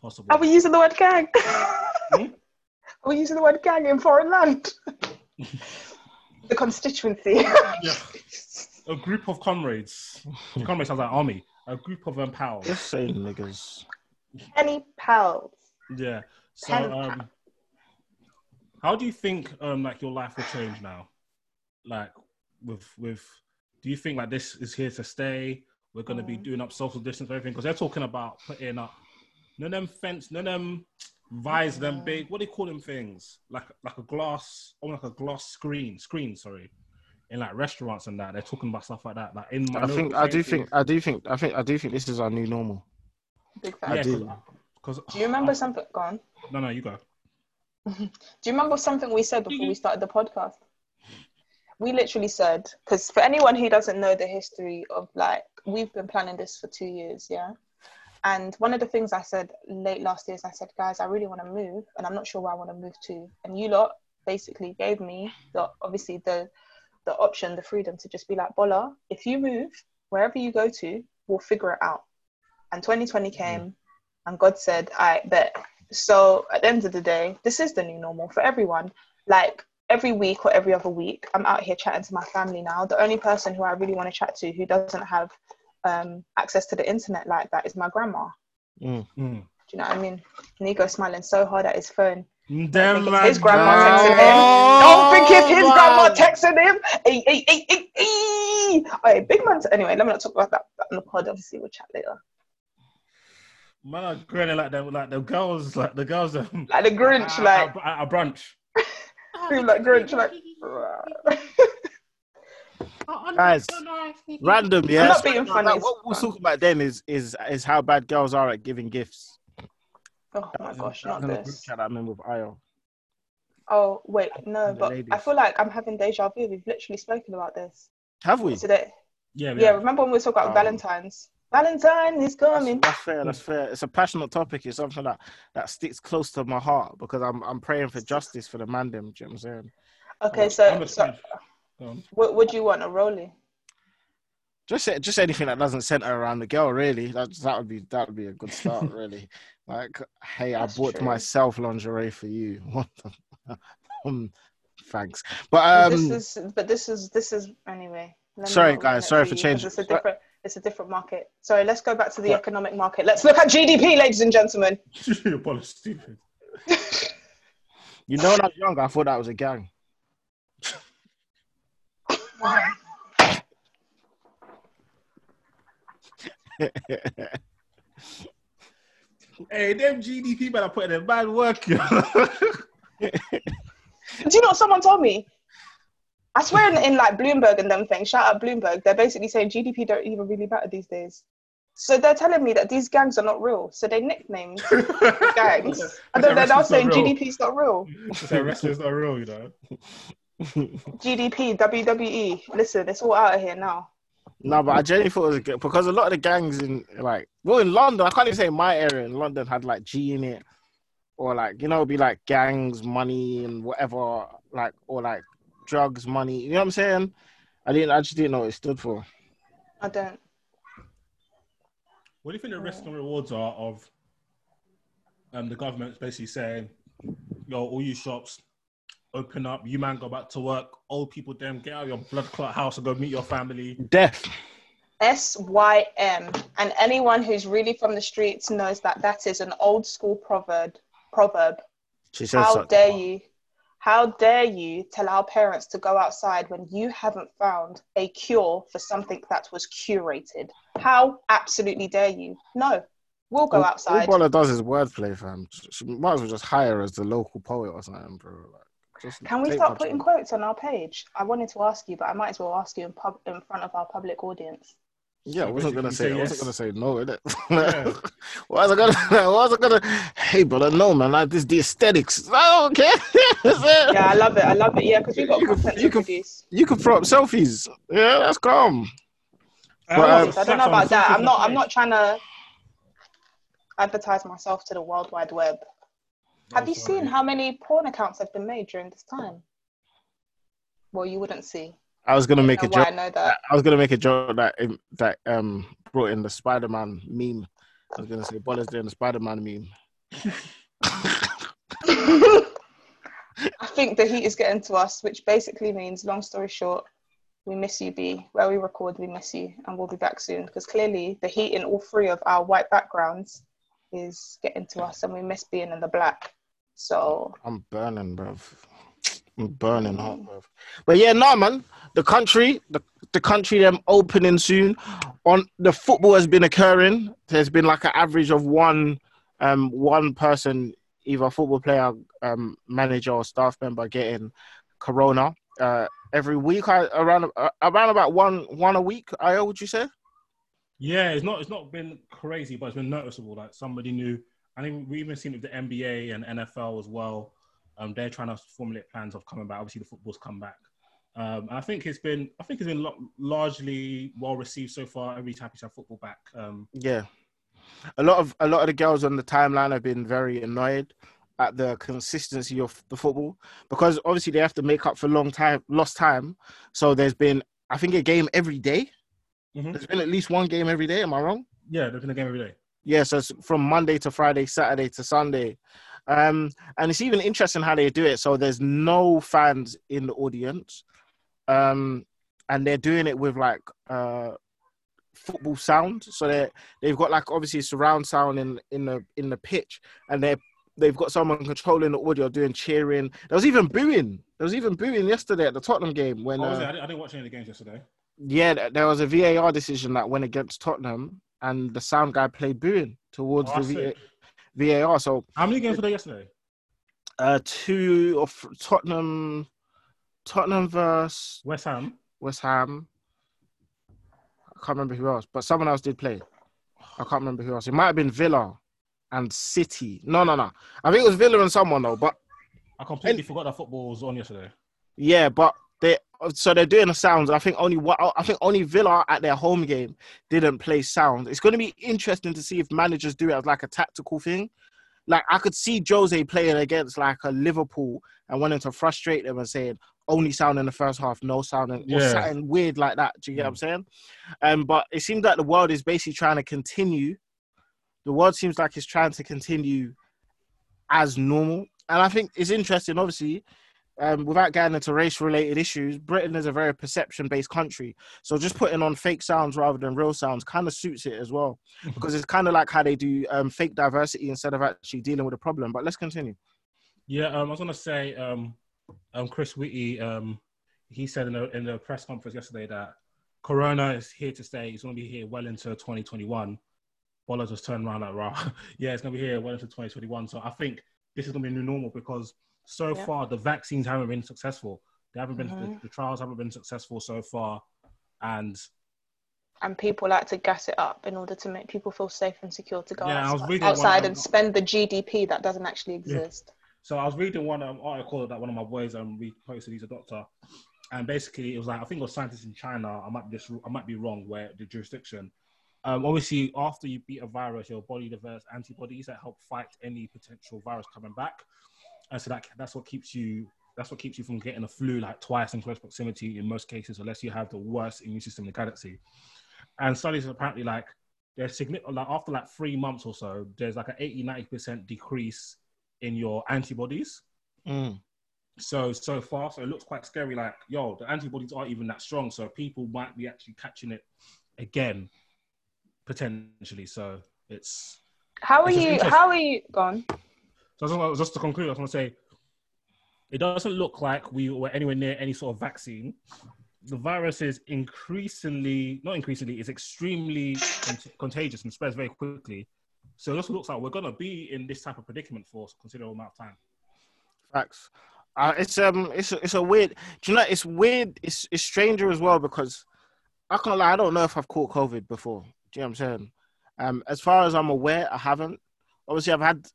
possible. Are we using the word gang? Hmm? Are we using the word gang in foreign land? the constituency. Yeah. A group of comrades. comrades sounds like army. A group of um, pals. Just saying, niggas. Any pals? Yeah. So um, how do you think um like your life will change now? Like with with do you think like this is here to stay? We're gonna be Mm. doing up social distance and everything because they're talking about putting up none of them fence, none of them vise, them big. What do you call them things? Like like a glass, or like a glass screen, screen. Sorry, in like restaurants and that they're talking about stuff like that. Like in my I think I do think I do think I think I do think this is our new normal. Big I fact. do. Because Do you remember something? Go on. No, no, you go. Do you remember something we said before we started the podcast? We literally said, because for anyone who doesn't know the history of like, we've been planning this for two years, yeah. And one of the things I said late last year is I said, guys, I really want to move, and I'm not sure where I want to move to. And you lot basically gave me the obviously the the option, the freedom to just be like, Bola, if you move wherever you go to, we'll figure it out. And 2020 mm-hmm. came, and God said, I bet. So at the end of the day, this is the new normal for everyone. Like every week or every other week, I'm out here chatting to my family now. The only person who I really want to chat to who doesn't have um, access to the internet like that is my grandma. Mm. Mm. Do you know what I mean? Nego smiling so hard at his phone. Damn think it's his grandma No. texting him. Don't think it's his grandma texting him. Hey, hey, hey, hey, hey. Hey, big man. Anyway, let me not talk about that on the pod. Obviously, we'll chat later. Man, are grinning like them, like the girls, like the girls um, Like the Grinch, at, like, at, at a brunch. feel like Grinch, like. Guys, Random, yeah. not being funny, like, what we're fun. talking about then is is is how bad girls are at giving gifts. Oh That my gosh, that not was in the group this. chat I remember with Ayo. Oh wait, no, The but I feel like I'm having deja vu. We've literally spoken about this Have we? today. Yeah, Yeah, remember when we were talking about Um, Valentine's? Valentine is coming. that's fair. That's fair. It's a passionate topic. It's something that that sticks close to my heart because I'm I'm praying for justice for the man. Them, do you know what I'm saying? Okay, I'm so, a so sponge. Go on. what would you want? A rollie? Just just anything that doesn't center around the girl. Really, that that would be that would be a good start. really, like, hey, That's I bought true. myself lingerie for you. What the? um, thanks, but um. this is, but this is, this is anyway. sorry, guys, sorry for for you, 'cause changing- It's a sorry- different. It's a different market. Sorry, let's go back to the economic market. Let's look at GDP, ladies and gentlemen. Apollo stupid. You know, when I was younger, I thought that was a gang. Hey, them GDP better put in a bad work. Do you know what someone told me? I swear in, in like Bloomberg and them things, shout out Bloomberg, they're basically saying GDP don't even really matter these days. So they're telling me that these gangs are not real. So they nicknamed gangs. And then they're now saying real. GDP's not real. That wrestling's not real, you know. GDP, WWE. Listen, it's all out of here now. No, but I genuinely thought it was good because a lot of the gangs in like well in London, I can't even say my area in London had like G in it, or like you know it'd be like gangs, money, and whatever, like or like drugs, money. You know what I'm saying? I didn't. I just didn't know what it stood for. I don't. What do you think the risks and rewards are of um, the government basically saying, yo, all you shops, open up, you man go back to work, old people them get out of your blood clot house and go meet your family. Death. S Y M. And anyone who's really from the streets knows that that is an old school proverb. Proverb. She said. How dare you? How dare you tell our parents to go outside when you haven't found a cure for something that was curated? How absolutely dare you? No, we'll go All- outside. All Bola does is wordplay, fam. She might as well just hire as the local poet or something, bro. Like, just Can we start putting quotes on our page? I wanted to ask you, but I might as well ask you in pub in front of our public audience. Yeah, I wasn't gonna basically say. you I wasn't gonna say no. Innit? Yeah. what was I gonna? What was I gonna? Hey, brother, no, man. Like this, the aesthetics. I don't care. Yeah, I love it. I love it. Yeah, because we've got You can- content you to can- produce. You can throw up selfies. Yeah, that's calm. But, um, I don't know about that. I'm not. I'm not trying to advertise myself to the world wide web. Have you seen how many porn accounts have been made during this time? Well, you wouldn't see. I was gonna make a joke. I know that. I was gonna make a joke that that um brought in the Spider-Man meme. I was gonna say Bola's doing the Spider-Man meme. I think the heat is getting to us, which basically means, long story short, we miss you, B. Where we record, we miss you, and we'll be back soon. Because clearly, the heat in all three of our white backgrounds is getting to us, and we miss being in the black. So I'm burning, bruv. Burning hot. But yeah, no, man. The country, the, the country, them opening soon. On the football has been occurring. There's been like an average of one, um, one person, either football player, um, manager or staff member, getting corona. Uh, every week, I, around uh, around about one one a week. I would you say? Yeah, it's not. It's not been crazy, but it's been noticeable. Like somebody new. I think we even seen it with the NBA and NFL as well. Um, they're trying to formulate plans of coming back. Obviously, the football's come back. Um, I think it's been. I think it's been lo- largely well received so far. Everybody's happy to have football back. Um, Yeah. A lot of a lot of the girls on the timeline have been very annoyed at the consistency of the football because obviously they have to make up for long time lost time. So there's been I think a game every day. Mhm. There's been at least one game every day. Am I wrong? yeah, there's been a game every day. Yeah, so it's from Monday to Friday, Saturday to Sunday. Um, and it's even interesting how they do it. So there's no fans in the audience. Um, and they're doing it with like uh football sound. So they they've got like obviously surround sound in in the in the pitch and they they've got someone controlling the audio doing cheering. There was even booing. There was even booing yesterday at the Tottenham game when Oh, uh. I, didn't, I didn't watch any of the games yesterday. yeah, there was a VAR decision that went against Tottenham, and the sound guy played booing towards Oh, the I see. VA- VAR. So, How many games were there yesterday? uh, two of Tottenham, Tottenham versus West Ham. West Ham. I can't remember who else, but someone else did play. I can't remember who else. It might have been Villa and City. No, no, no. I think it was Villa and someone though. But I completely forgot that football was on yesterday. Yeah, but they so they're doing the sounds. I think only. I think only Villa at their home game didn't play sound. It's going to be interesting to see if managers do it as like a tactical thing. Like I could see Jose playing against like a Liverpool and wanting to frustrate them and saying only sound in the first half, no sound, in, or Yeah. something weird like that. Do you get what I'm saying? Um, but it seems like the world is basically trying to continue. The world seems like it's trying to continue as normal, and I think it's interesting. Obviously, um, without getting into race-related issues, Britain is a very perception-based country. So just putting on fake sounds rather than real sounds kind of suits it as well, because it's kind of like how they do um, fake diversity instead of actually dealing with a problem. But let's continue. Yeah, um, I was gonna say, um, um, Chris Whitty, um, he said in the in the press conference yesterday that Corona is here to stay. It's gonna be here well into 2021. Bola just turned around like, "Rah, yeah, it's gonna be here well into 2021." So I think this is gonna be a new normal because so Yeah. far the vaccines haven't been successful. They haven't been Mhm. the, the trials haven't been successful so far, and and people like to gas it up in order to make people feel safe and secure to go Yeah, outside, outside and spend the GDP that doesn't actually exist. So I was reading one um, article that one of my boys um reposted. He's a doctor, and basically it was like I think it was scientists in China. I might be just I might be wrong where the jurisdiction. Um, obviously, after you beat a virus, your body develops antibodies that help fight any potential virus coming back, and so that that's what keeps you. That's what keeps you from getting a flu like twice in close proximity in most cases, unless you have the worst immune system in the galaxy. And studies apparently like there's significant like after like three months or so, there's like an 80 90 percent decrease in your antibodies. Mm. So so far, so it looks quite scary. Like, yo, the antibodies aren't even that strong, so people might be actually catching it again, potentially. So it's How are It's you? How are you? Gone. Just, wanna- conclude. I was going to say, it doesn't look like we were anywhere near any sort of vaccine. The virus is increasingly, not increasingly, it's extremely cont- contagious and spreads very quickly. So it just looks like we're going to be in this type of predicament for a considerable amount of time. Facts. Uh, it's um, it's it's a weird. Do you know? It's weird. It's it's stranger as well because I can't lie. I don't know if I've caught COVID before. Do you know what I'm saying? Um, as far as I'm aware, I haven't. Obviously, I've had.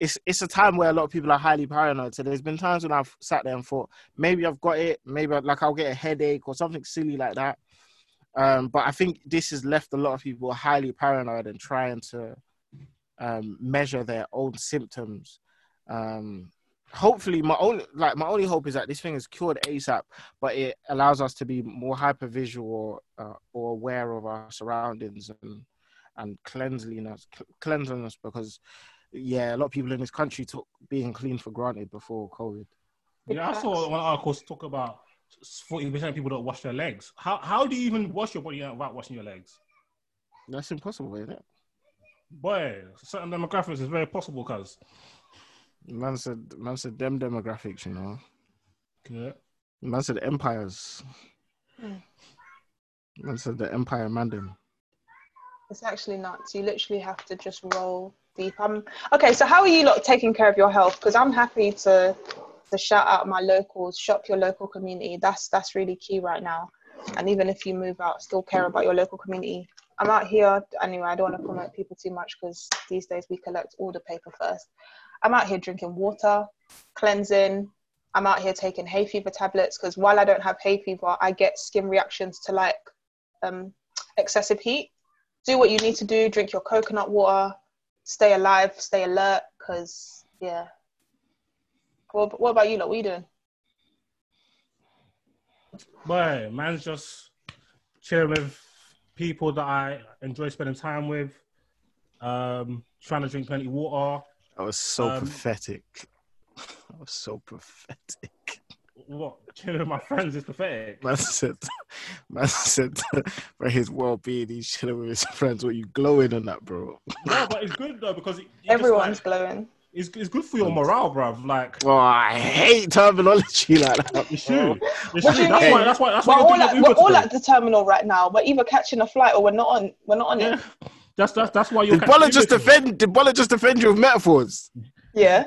It's it's a time where a lot of people are highly paranoid. So there's been times when I've sat there and thought maybe I've got it. Maybe I- like I'll get a headache or something silly like that. Um, but I think this has left a lot of people highly paranoid and trying to um, measure their own symptoms. Um, hopefully my only like my only hope is that this thing is cured ASAP, but it allows us to be more hyper visual uh, or aware of our surroundings and and cleanliness cleanliness because yeah, a lot of people in this country took being clean for granted before COVID. Yeah, I saw one article talk about forty percent of people don't wash their legs. How how do you even wash your body without washing your legs? That's impossible, isn't it? Boy, certain demographics is very possible, cuz. Man said, man said them demographics, you know. Yeah. Man said empires. Mm. Man said the empire man them. It's actually nuts. You literally have to just roll deep. Um, okay, so how are you lot taking care of your health? Because I'm happy to to shout out my locals, shop your local community. That's that's really key right now. And even if you move out, still care about your local community. I'm out here anyway. I don't want to promote people too much because these days we collect all the paper first. I'm out here drinking water, cleansing. I'm out here taking hay fever tablets because while I don't have hay fever, I get skin reactions to like um, excessive heat do what you need to do drink your coconut water stay alive stay alert because yeah what, what about you lot what are you doing Boy, man's just chilling with people that I enjoy spending time with. Um, trying to drink plenty of water. I was so Um, pathetic. I was so pathetic. What chilling with my friends is pathetic. Man said, man said, for his well-being, he's chilling with his friends. What you glowing on that, bro? No, but it's good though because it, you just, everyone's like, glowing it's, it's good for your morale, bruv. Like Oh, I hate terminology like that. you should. What You do you That's mean? why. That's why. That's we're why all, at, we're all today. at the terminal right now we're either catching a flight or we're not on we're not on Yeah. it That's that's that's why you're. Did Bola just Uber defend? Did Bola just defend you with metaphors? yeah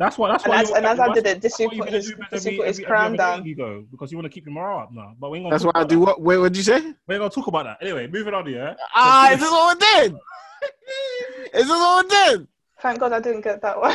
That's why. That's And why. as- and as I did it, that's Disu why you put his- do better put his crown down. day You go because you want to keep your morale up now. But we ain't gonna That's talk why I do what? Wait, what did you say? We ain't gonna talk about that. Anyway, moving on. Yeah. Ah, is this all it did? Is this all it did? thank god i didn't get that one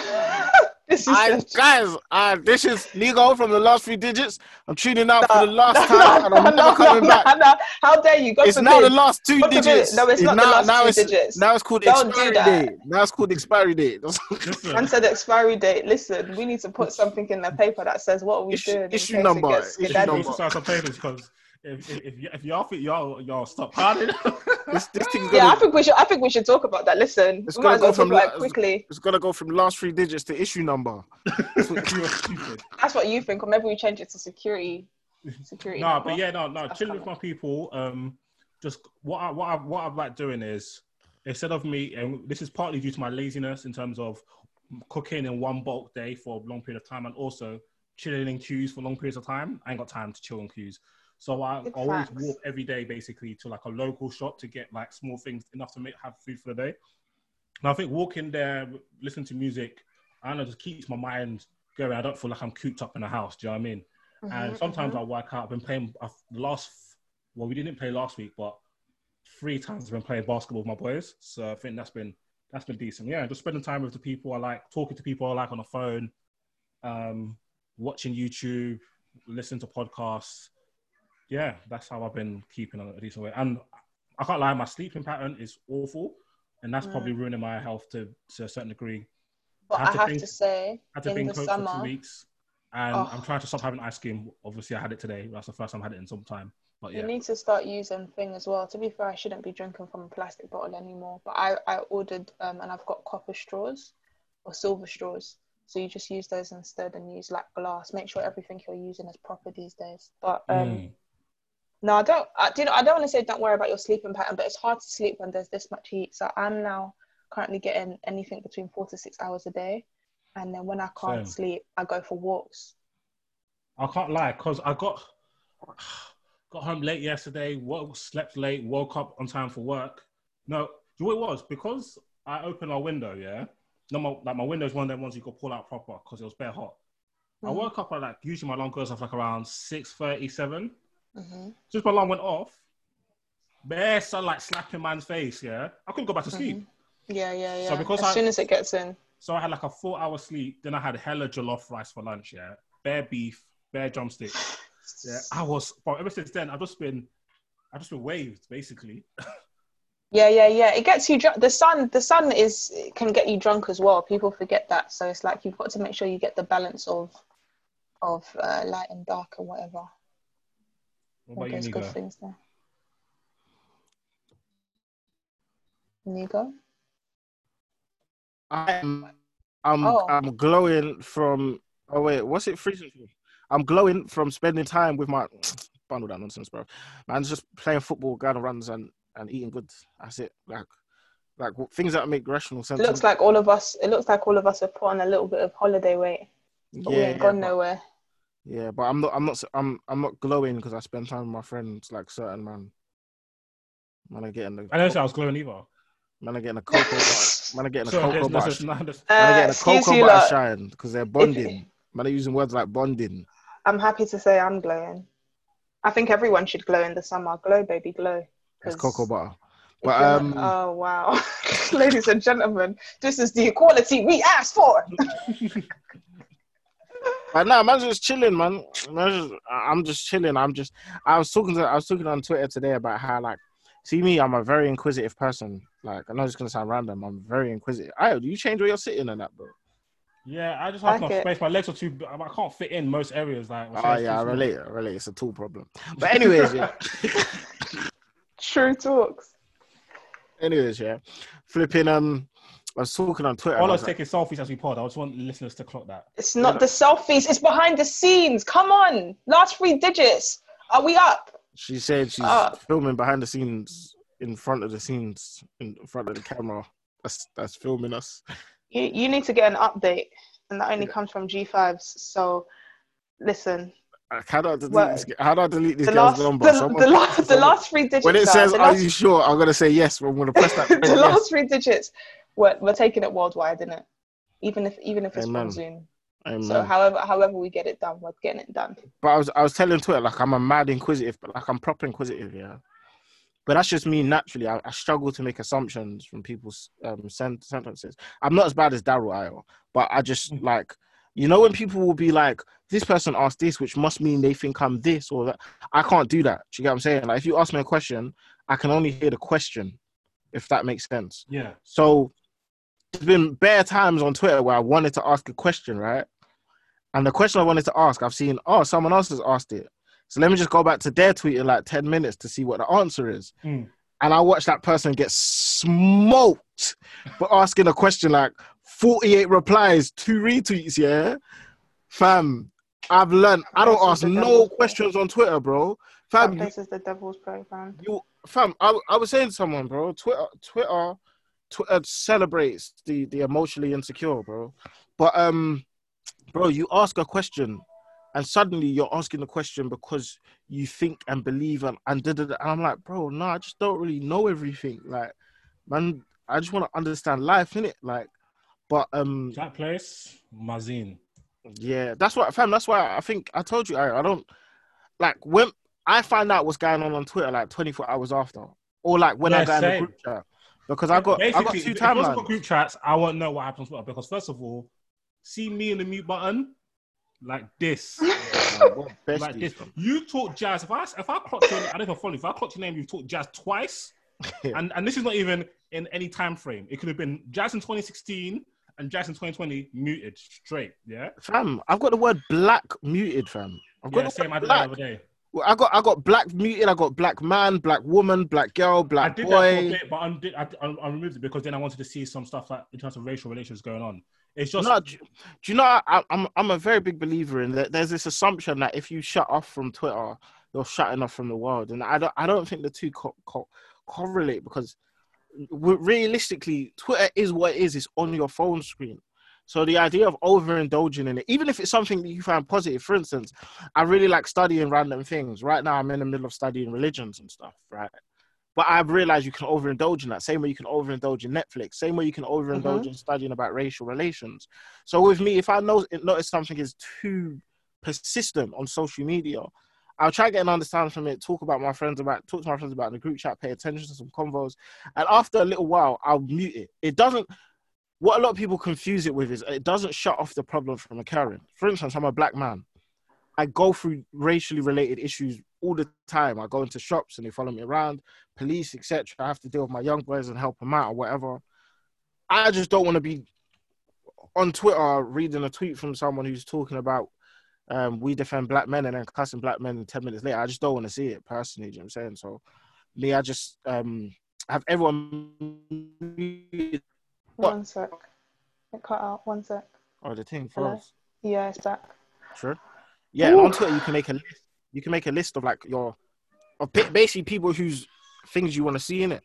this is I, just- guys, uh, this is legal from the last three digits. I'm tuning out for the last no, time, and I'm never coming no, back. no. How dare you? God It's forbid. now the last two God forbid. digits. No, it's not the last now two it's, digits. Now it's called Don't do expiry that. date. Now it's called expiry date. Listen, Man said expiry date. Listen, we need to put something in the paper that says what are we Issue- doing. issue case it number, issue skedaddled. we number. Also start some papers because if, if, if, y- if y'all think y'all y'all stop partying, This, this thing's going. Yeah, I think we should. I think we should talk about that. Listen, It's we gonna might as well go from talk about la- it quickly. it's gonna go from last three digits to issue number. you're stupid. That's what you think, or maybe we change it to security. Security. No, number. but yeah, no, no. That's Chilling with my people. Um, just what I what I what I like doing is instead of me, and this is partly due to my laziness in terms of cooking in one bulk day for a long period of time, and also chilling in queues for long periods of time. I ain't got time to chill in queues. So I Big always facts. walk every day basically to like a local shop to get like small things enough to make have food for the day. And I think walking there, listening to music, I don't know, just keeps my mind going. I don't feel like I'm cooped up in a house. Do you know what I mean? and Mhm, sometimes mhm. I work out. I've been playing I've, the last. Well, we didn't play last week, but three times I've been playing basketball with my boys. So I think that's been that's been decent. Yeah, just spending time with the people I like, talking to people I like on the phone, um, watching YouTube, listening to podcasts. Yeah, that's how I've been keeping on a decent way. And I can't lie, my sleeping pattern is awful, and that's probably Mm. ruining my health to to a certain degree. But I I have to have think- to say, I to in the cooked for two summer, weeks, and Oh. I'm trying to stop having ice cream. Obviously, I had it today. That's the first time I had it in some time. But yeah. you need to start using thing as well. To be fair, I shouldn't be drinking from a plastic bottle anymore. But I I ordered um and I've got copper straws or silver straws. So you just use those instead and use like glass. Make sure everything you're using is proper these days. But um. Mm. No, I don't. I, do you know, I don't want to say don't worry about your sleeping pattern, but it's hard to sleep when there's this much heat. So I'm now currently getting anything between four to six hours a day, and then when I can't Same. sleep, I go for walks. I can't lie because I got got home late yesterday. Woke, slept late. Woke up on time for work. No, you know what it was? Because I opened our window. Yeah, no, my, like my window is one of them ones you could pull out proper because it was bare hot. I Mhm. woke up at like usually my alarm goes off like around six thirty seven. Hmm Just my alarm went off. Bare sunlight slapping man's face. Yeah, I couldn't go back to sleep. Yeah, yeah, yeah. So because as I- soon as it gets in, So I had like a four hour sleep. Then I had a hella jollof rice for lunch. Yeah, bare beef, bare drumsticks. Yeah, I was. But ever since then, I've just been, I've just been waved basically. yeah, yeah, yeah. It gets you drunk. The sun, the sun is can get you drunk as well. People forget that. So it's like you've got to make sure you get the balance of of uh, light and dark or whatever. What All about you, those good Nego? things there. Nego? I'm I'm Oh. I'm glowing from oh wait, what's it freezing for? I'm glowing from spending time with my bundle that nonsense, bro. Man's just playing football, going on runs and, and eating good. That's it. Like like things that make rational sense. It looks like all of us. It looks like all of us have put on a little bit of holiday weight, but we yeah, ain't gone but, nowhere. Yeah, but I'm not I'm not I'm I'm not glowing because I spend time with my friends like certain man. Man, are getting the I don't say I was glowing either. man are getting a cocoa butter. Man are getting a So cocoa there's, butter. there's, there's, there's, Man are Uh, getting a excuse cocoa you butter lot. shine because they're bonding. Man are using words like bonding. I'm happy to say I'm glowing. I think everyone should glow in the summer. Glow, baby, glow. It's 'Cause cocoa butter. But, um, oh wow, ladies and gentlemen, this is the equality we asked for. But no, man's just chilling, man. Man's just, I'm just chilling. I'm just. I was talking to. I was talking on Twitter today about how like, see me. I'm a very inquisitive person. Like I know it's gonna sound random. I'm very inquisitive. Ayo, do you change where you're sitting and that, bro? yeah, I just have Like no it. space. My legs are too. I can't fit in most areas. Like, Oh yeah, I relate. I relate. It's a tool problem. But anyways, yeah. True talks. anyways, yeah. Flipping. Um, I was talking on Twitter. and All I I was was like, taking selfies as we pod. I just want listeners to clock that. It's not the selfies. It's behind the scenes. Come on, last three digits. Are we up? she said she's Ah. filming behind the scenes, in front of the scenes, in front of the camera. That's that's filming us. You you need to get an update, and that only comes from G5s. So, listen, How do I delete Well, this? How do I delete this the girl's last number? the, the, last, the last three digits. When it says, the "Are last, you sure?" I'm gonna say yes. I'm gonna press that. the yes. last three digits, we're, we're taking it worldwide, isn't it? Even if even if it's Amen. from Zoom. Amen. So however however we get it done, we're getting it done. but I was I was telling Twitter like I'm a mad inquisitive, but like I'm proper inquisitive, yeah. But that's just me naturally. I, I struggle to make assumptions from people's um, sen- sentences. I'm not as bad as Daryl Ayo, but I just like you know when people will be like, "This person asked this, which must mean they think I'm this or that." I can't do that. Do you get what I'm saying? Like if you ask me a question, I can only hear the question, if that makes sense. Yeah. So there's been bare times on Twitter where I wanted to ask a question, right? And the question I wanted to ask, I've seen, oh, someone else has asked it. So let me just go back to their tweet in like 10 minutes to see what the answer is. Mm. And I watched that person get smoked for asking a question like 48 replies, two retweets, yeah? Fam, I've learned I don't ask no questions on Twitter, bro. Fam, you, This is the devil's playground. you fam, I, I was saying to someone, bro, Twitter Twitter Twitter celebrates the the emotionally insecure, bro. But um bro, you ask a question and suddenly you're asking the question because you think and believe and and, da, da, da. and I'm like, bro, no, I just don't really know everything. Like, man, I just want to understand life, innit? Like, but um That place, Mazin. yeah, that's what fam. That's why I think I told you I, I don't like when I find out what's going on on Twitter like 24 hours after, or like when I Yeah, go in the group chat because I got I got Basically, two if it wasn't for group chats, I won't know what happens. with it, Because first of all, see me in the mute button like this, oh, like this. You talk jazz. If I if I clocked your, I don't even follow. you. If I clocked your name, you've talked jazz twice, and and this is not even in any time frame. It could have been jazz in 2016 and jazz in 2020 muted straight. Yeah, Fam, I've got the word black muted, fam. I've got yeah. the Same. I word did that black. the other day. Well, I got I got black muted. I got black man, black woman, black girl, black I did that for a bit, but I, I, I removed it because then I wanted to see some stuff like in terms of racial relations going on. It's just No, do, do you know? I, I'm I'm a very big believer in that. There's this assumption that if you shut off from Twitter, you're shutting off from the world, and I don't I don't think the two co- co- correlate because realistically, Twitter is what it is. It's on your phone screen. So the idea of overindulging in it, even if it's something that you find positive, for instance, I really like studying random things. Right now, I'm in the middle of studying religions and stuff, right? But I've realized you can overindulge in that. Same way you can overindulge in Netflix. Same way you can overindulge mm-hmm. in studying about racial relations. So with me, if I know notice something is too persistent on social media, I'll try to get an understanding from it. Talk about my friends about talk to my friends about in the group chat. Pay attention to some convos, and after a little while, I'll mute it. It doesn't. What a lot of people confuse it with is it doesn't shut off the problem from occurring. For instance, I'm a black man. I go through racially related issues all the time. I go into shops and they follow me around, police, etc. I have to deal with my young boys and help them out or whatever. I just don't want to be on Twitter reading a tweet from someone who's talking about um, we defend black men and then cussing black men and 10 minutes later. I just don't want to see it personally. You know what I'm saying? So, me, I just um, have everyone. What? One sec. It cut out. One sec. Oh, the thing Hello? froze. Yeah, it's back. Sure. Yeah, and on Twitter you can make a list. You can make a list of like your, of basically people whose things you want to see in it,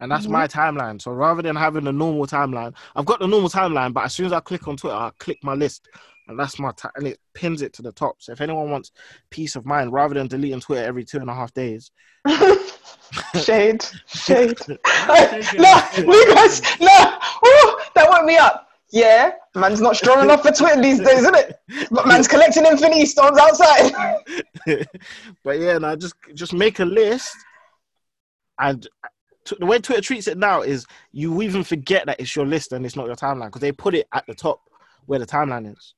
and that's Mhm. my timeline. So rather than having a normal timeline, I've got the normal timeline, but as soon as I click on Twitter, I click my list, and that's my ti and it pins it to the top. So if anyone wants peace of mind, rather than deleting Twitter every two and a half days, Shade. Shade. No, yeah. Lucas, no. Woo, that woke me up. Yeah, man's not strong enough for Twitter these days, isn't it? But man's collecting Infinity Stones outside. but yeah, now just just make a list, and t- the way Twitter treats it now is you even forget that it's your list and it's not your timeline because they put it at the top where the timeline is.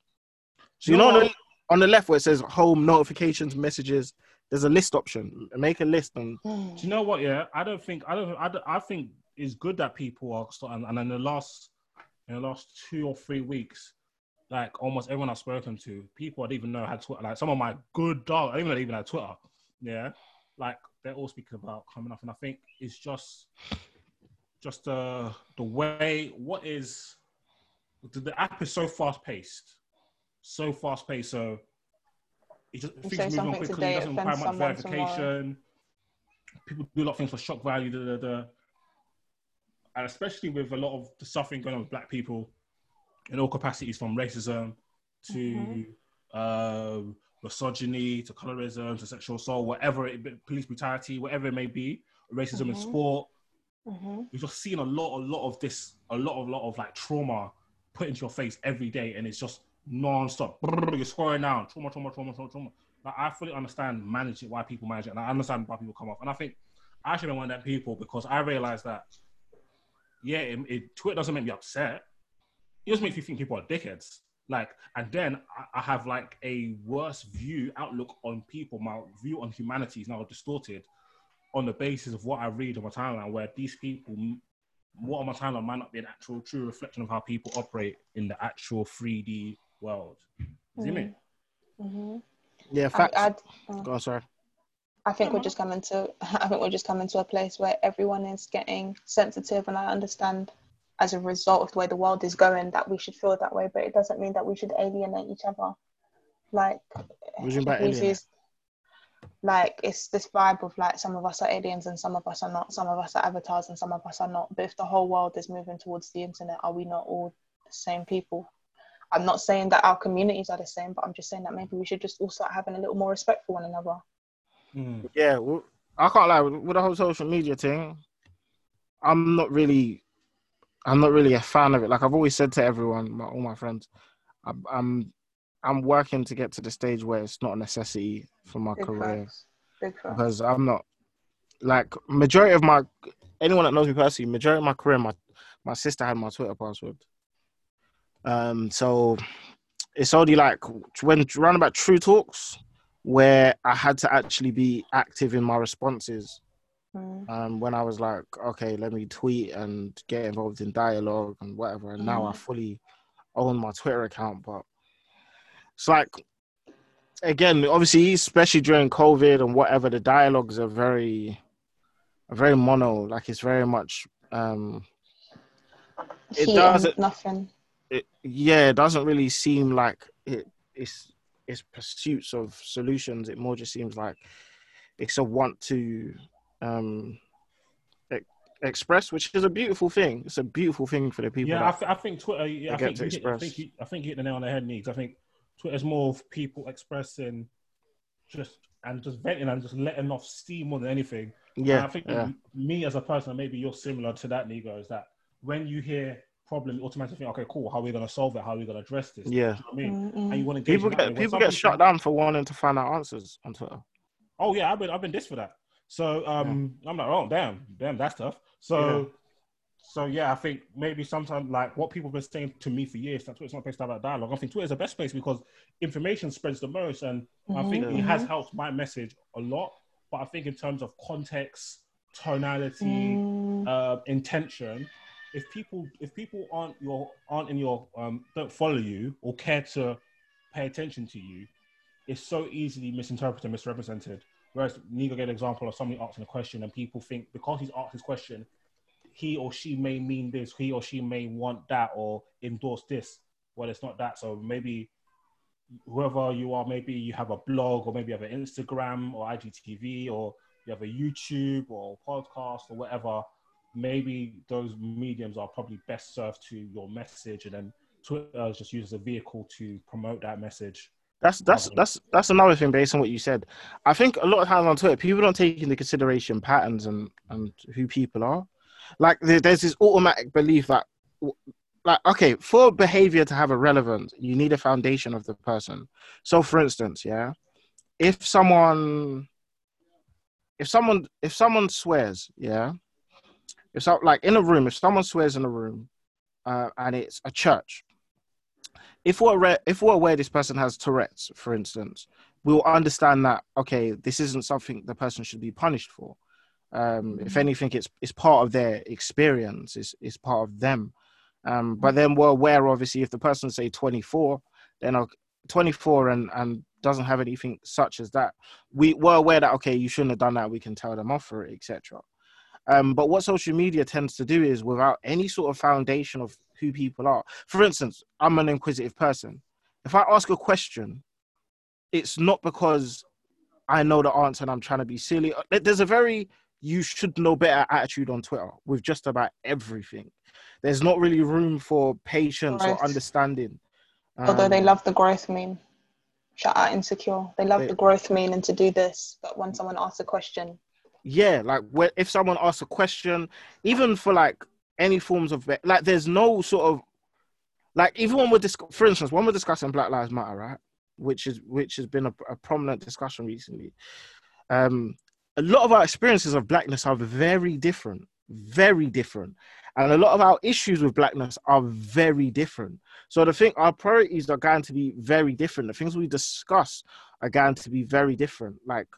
So you know know on the, on the left where it says home notifications messages, there's a list option. Make a list and Do you know what? Yeah, I don't think I don't. I, don't, I think it's good that people are starting. And in the last in the last two or three weeks, like almost everyone I've spoken to, people I didn't even know had Twitter. Like some of my good dog, I even know even had Twitter. Yeah, like they're all speaking about coming up, and I think it's just just uh, the way what is the, the app is so fast paced, so fast paced. So just things move on quickly. today, It it doesn't require much someone tomorrow. verification. People do a lot of things for shock value. Da, da, da. And especially with a lot of the suffering going on with black people in all capacities, from racism to Mhm. um, misogyny to colorism to sexual assault, whatever it, police brutality, whatever it may be, racism in Mhm. sport. hmm We've just seen a lot, a lot of this, a lot of, lot of like trauma put into your face every day, and it's just non-stop. You're scoring down trauma, trauma, trauma, trauma, trauma. Like I fully understand manage it, why people manage it, and I understand why people come off. And I think I actually been one of them people because I realized that, yeah, it, it, Twitter doesn't make me upset. It just makes me think people are dickheads. Like, and then I, I have like a worse view outlook on people. My view on humanity is now distorted on the basis of what I read on my timeline, where these people, what on my timeline might not be an actual true reflection of how people operate in the actual 3D world. You see me? hmm Yeah, I, facts. I'd, Go on, sorry. I think we're just coming to I think we're just coming to a place where everyone is getting sensitive and I understand as a result of the way the world is going that we should feel that way, but it doesn't mean that we should alienate each other. Like What do you mean by if we alienate? see- like it's this vibe of like some of us are aliens and some of us are not, some of us are avatars and some of us are not. But if the whole world is moving towards the internet, are we not all the same people? I'm not saying that our communities are the same, but I'm just saying that maybe we should just all start having a little more respect for one another. Mm. Yeah, well, I can't lie with with the whole social media thing. I'm not really, I'm not really a fan of it. Like I've always said to everyone, my, all my friends, I'm, I'm, I'm working to get to the stage where it's not a necessity for my Big career facts. Big facts. because I'm not like majority of my anyone that knows me personally, majority of my career, my my sister had my Twitter password. Um, so it's only like when round about True Talks where I had to actually be active in my responses. Mm. Um, when I was like, okay, let me tweet and get involved in dialogue and whatever. And now I Mhm. fully own my Twitter account, but it's like again, obviously, especially during COVID and whatever, the dialogues are very, are very mono. Like it's very much, um, It does and it- nothing. It, yeah, it doesn't really seem like it, it's it's pursuits of solutions. It more just seems like it's a want to um, e- express, which is a beautiful thing. It's a beautiful thing for the people. Yeah, I, th- I think Twitter. Yeah, I think, get to you hit, I think you, I think you hit the nail on the head, Needs. I think Twitter's more of people expressing just and just venting and just letting off steam more than anything. And yeah, I think yeah, me as a person, maybe you're similar to that, Nego, is that when you hear problem, you automatically think, okay, cool. How are we going to solve it? How are we going to address this? yeah. You know what I mean? Mm, And you want to engage People in that way. get people some get shut down for wanting to find out answers on Twitter. Oh yeah, I've been I've been dissed for that. So um, I'm like, oh damn, damn, that's tough. So so yeah, I think maybe sometimes like what people have been saying to me for years that Twitter's not a place to have that dialogue. I think Twitter is the best place because information spreads the most, and I think it has mhm. helped my message a lot. But I think in terms of context, tonality, Mm, uh, intention, if people if people aren't your aren't in your um, don't follow you or care to pay attention to you, it's so easily misinterpreted and misrepresented. Whereas Nego gave an example of somebody asking a question and people think because he's asked his question, he or she may mean this, he or she may want that or endorse this. Well, it's not that. So maybe whoever you are, maybe you have a blog or maybe you have an Instagram or IGTV or you have a YouTube or podcast or whatever. Maybe those mediums are probably best served to your message, and then Twitter is just used as a vehicle to promote that message. That's that's that's that's another thing based on what you said. I think a lot of times on Twitter, people don't take into consideration patterns and and who people are. Like there's this automatic belief that, like, okay, for behavior to have a relevance, you need a foundation of the person. So, for instance, yeah, if someone, if someone, if someone swears, yeah, if so, like in a room, if someone swears in a room, uh, and it's a church, if we're aware, if we're aware this person has Tourette's, for instance, we'll understand that okay, this isn't something the person should be punished for. Um, if Mhm. anything, it's it's part of their experience. It's it's part of them. Um, but then we're aware, obviously, if the person say 24, then uh, 24 and and doesn't have anything such as that, we we're aware that okay, you shouldn't have done that. We can tell them off for it, etc. Um, but what social media tends to do is without any sort of foundation of who people are. For instance, I'm an inquisitive person. If I ask a question, it's not because I know the answer and I'm trying to be silly. Uh, There's a very you should know better attitude on Twitter with just about everything. There's not really room for patience or Right. understanding. Although they Um, love the growth meme. Shout out Insecure. They love They- the growth meme and to do this. But when someone asks a question, yeah like where, if someone asks a question even for like any forms of like there's no sort of like even when we're dis- for instance when we're discussing black lives matter right which is which has been a, a prominent discussion recently um a lot of our experiences of blackness are very different very different. And a lot of our issues with blackness are very different. So the thing our priorities are going to be very different. The things we discuss are going to be very different. Like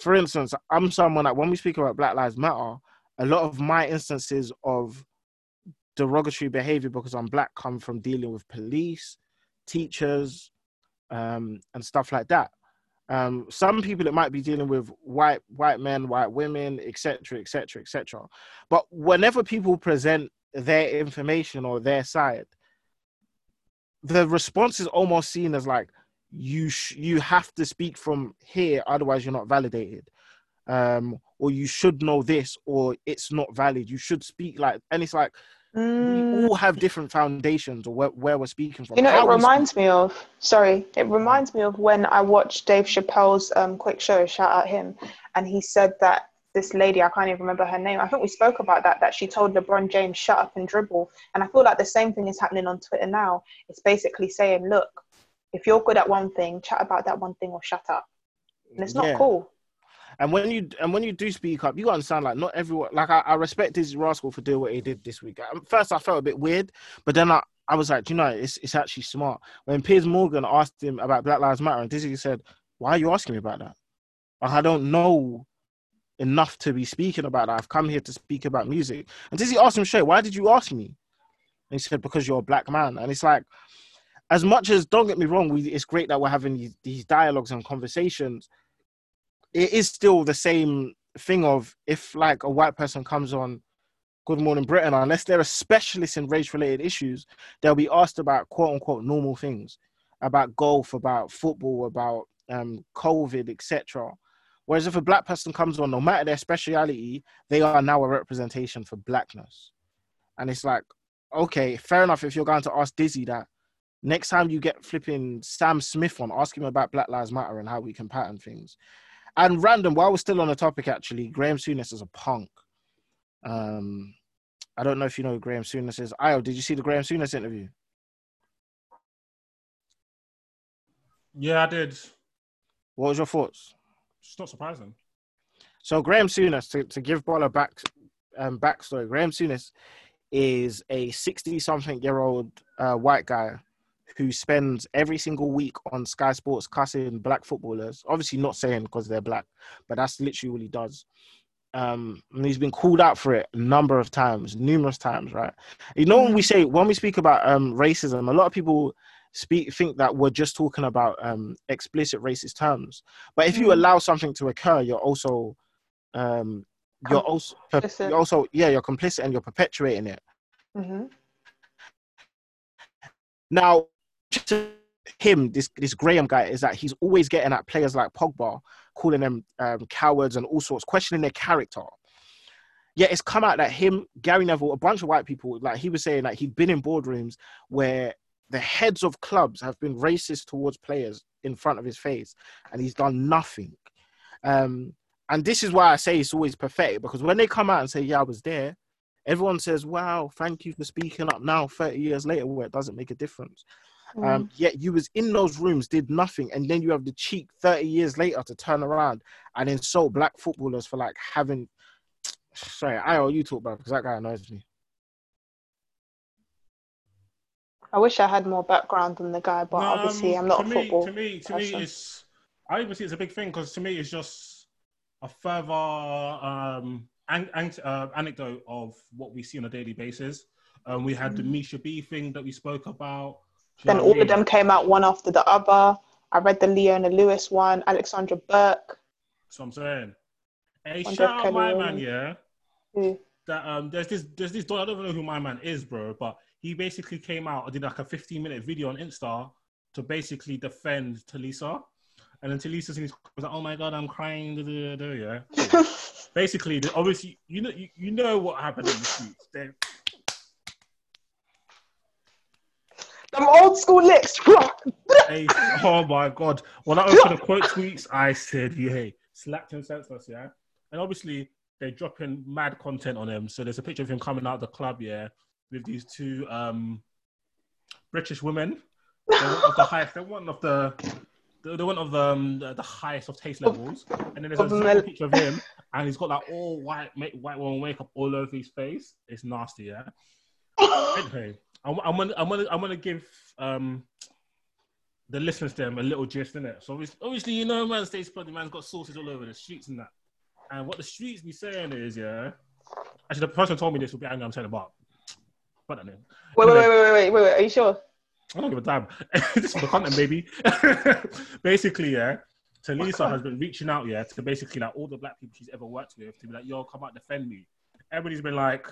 for instance, I'm someone that when we speak about Black Lives Matter, a lot of my instances of derogatory behavior because I'm black come from dealing with police, teachers, um, and stuff like that. Um, some people it might be dealing with white white men, white women, etc., etc., etc. But whenever people present their information or their side, the response is almost seen as like you sh- you have to speak from here, otherwise you're not validated. Um, or you should know this, or it's not valid. You should speak like, and it's like we all have different foundations or where, where we're speaking from. You know, How it we reminds me of. Sorry, it reminds me of when I watched Dave Chappelle's um, quick show. Shout out him, and he said that this lady, I can't even remember her name. I think we spoke about that. That she told LeBron James, "Shut up and dribble." And I feel like the same thing is happening on Twitter now. It's basically saying, "Look, if you're good at one thing, chat about that one thing or shut up." And it's not Yeah. cool. And when you and when you do speak up, you gotta understand like not everyone. Like I, I respect Dizzee Rascal for doing what he did this week. At first, I felt a bit weird, but then I, I was like, you know, it's it's actually smart. When Piers Morgan asked him about Black Lives Matter, and Dizzee said, "Why are you asking me about that? Like, I don't know enough to be speaking about that. I've come here to speak about music." And Dizzee asked him straight, "Why did you ask me?" And he said, "Because you're a black man." And it's like, as much as don't get me wrong, we, it's great that we're having these, dialogues and conversations it is still the same thing of if like a white person comes on Good Morning Britain, unless they're a specialist in race related issues, they'll be asked about quote unquote normal things, about golf, about football, about um, COVID, etc. Whereas if a black person comes on, no matter their speciality, they are now a representation for blackness. And it's like, okay, fair enough if you're going to ask Dizzee that. Next time you get flipping Sam Smith on, ask him about Black Lives Matter and how we can pattern things. And random, while we're still on the topic, actually, Graham Souness is a punk. Um, I don't know if you know who Graham Souness is. Io, did you see the Graham Souness interview? Yeah, I did. What was your thoughts? It's not surprising. So Graham Souness, to, to give Bola back um, backstory, Graham Souness is a 60-something year old uh, white guy who spends every single week on Sky Sports cussing black footballers. Obviously, not saying because they're black, but that's literally what he does. Um, and he's been called out for it a number of times, numerous times, right? You know, when we say when we speak about um, racism, a lot of people speak think that we're just talking about um, explicit racist terms. But if you Mm. allow something to occur, you're also um, you're also you're also yeah you're complicit and you're perpetuating it. hmm Now, him, this this Graham guy is that he's always getting at players like Pogba, calling them um, cowards and all sorts, questioning their character. Yeah, it's come out that him, Gary Neville, a bunch of white people, like he was saying that he'd been in boardrooms where the heads of clubs have been racist towards players in front of his face, and he's done nothing. Um, and this is why I say it's always pathetic because when they come out and say, "Yeah, I was there," everyone says, "Wow, thank you for speaking up." Now, thirty years later, where it doesn't make a difference. Mm. Um, yet you was in those rooms, did nothing, and then you have the cheek thirty years later to turn around and insult black footballers for like having. Sorry, I owe you talk about because that guy annoys me. I wish I had more background than the guy, but No, obviously um, I'm not to a me, football. To me, to me, it's. I even see it's a big thing because to me, it's just a further um, an- an- uh, anecdote of what we see on a daily basis. Um, we had the Misha B thing that we spoke about. You. Then know what I all of them came out one after the other. I read the Leona Lewis one, Alexandra Burke. So I'm saying, hey, shout out my man, yeah. Who? That um, there's this, there's this. I don't know who my man is, bro, but he basically came out and did like a 15 minute video on Insta to basically defend Tulisa. And then Tulisa was like, "Oh my god, I'm crying." Da, da, da, yeah. Basically, obviously, you know, you, you know what happened in the streets. They, Them old school licks. they, oh my god! When I opened the quote tweets, I said, "Yay!" Slapped him senseless, yeah. And obviously, they're dropping mad content on him. So there's a picture of him coming out of the club, yeah, with these two um British women. They're one of the highest. They're one of the. They're one of the, um, the, the highest of taste levels, and then there's a Of the second mel- picture of him, and he's got that all white white woman makeup all over his face. It's nasty, yeah. Anyway, I'm, I'm gonna I'm gonna I'm gonna give um the listeners to them a little gist in it. So obviously, obviously, you know, man, States Bloody man's got sources all over the streets and that. And what the streets be saying is, yeah. Actually, the person told me this will be angry. I'm saying about. Name. Wait, wait, wait, wait, wait, wait, wait. Are you sure? I don't give a damn. this is the content, baby. Basically, yeah. Tulisa has been reaching out, yeah, to basically like all the black people she's ever worked with to be like, yo, come out, defend me. Everybody's been like,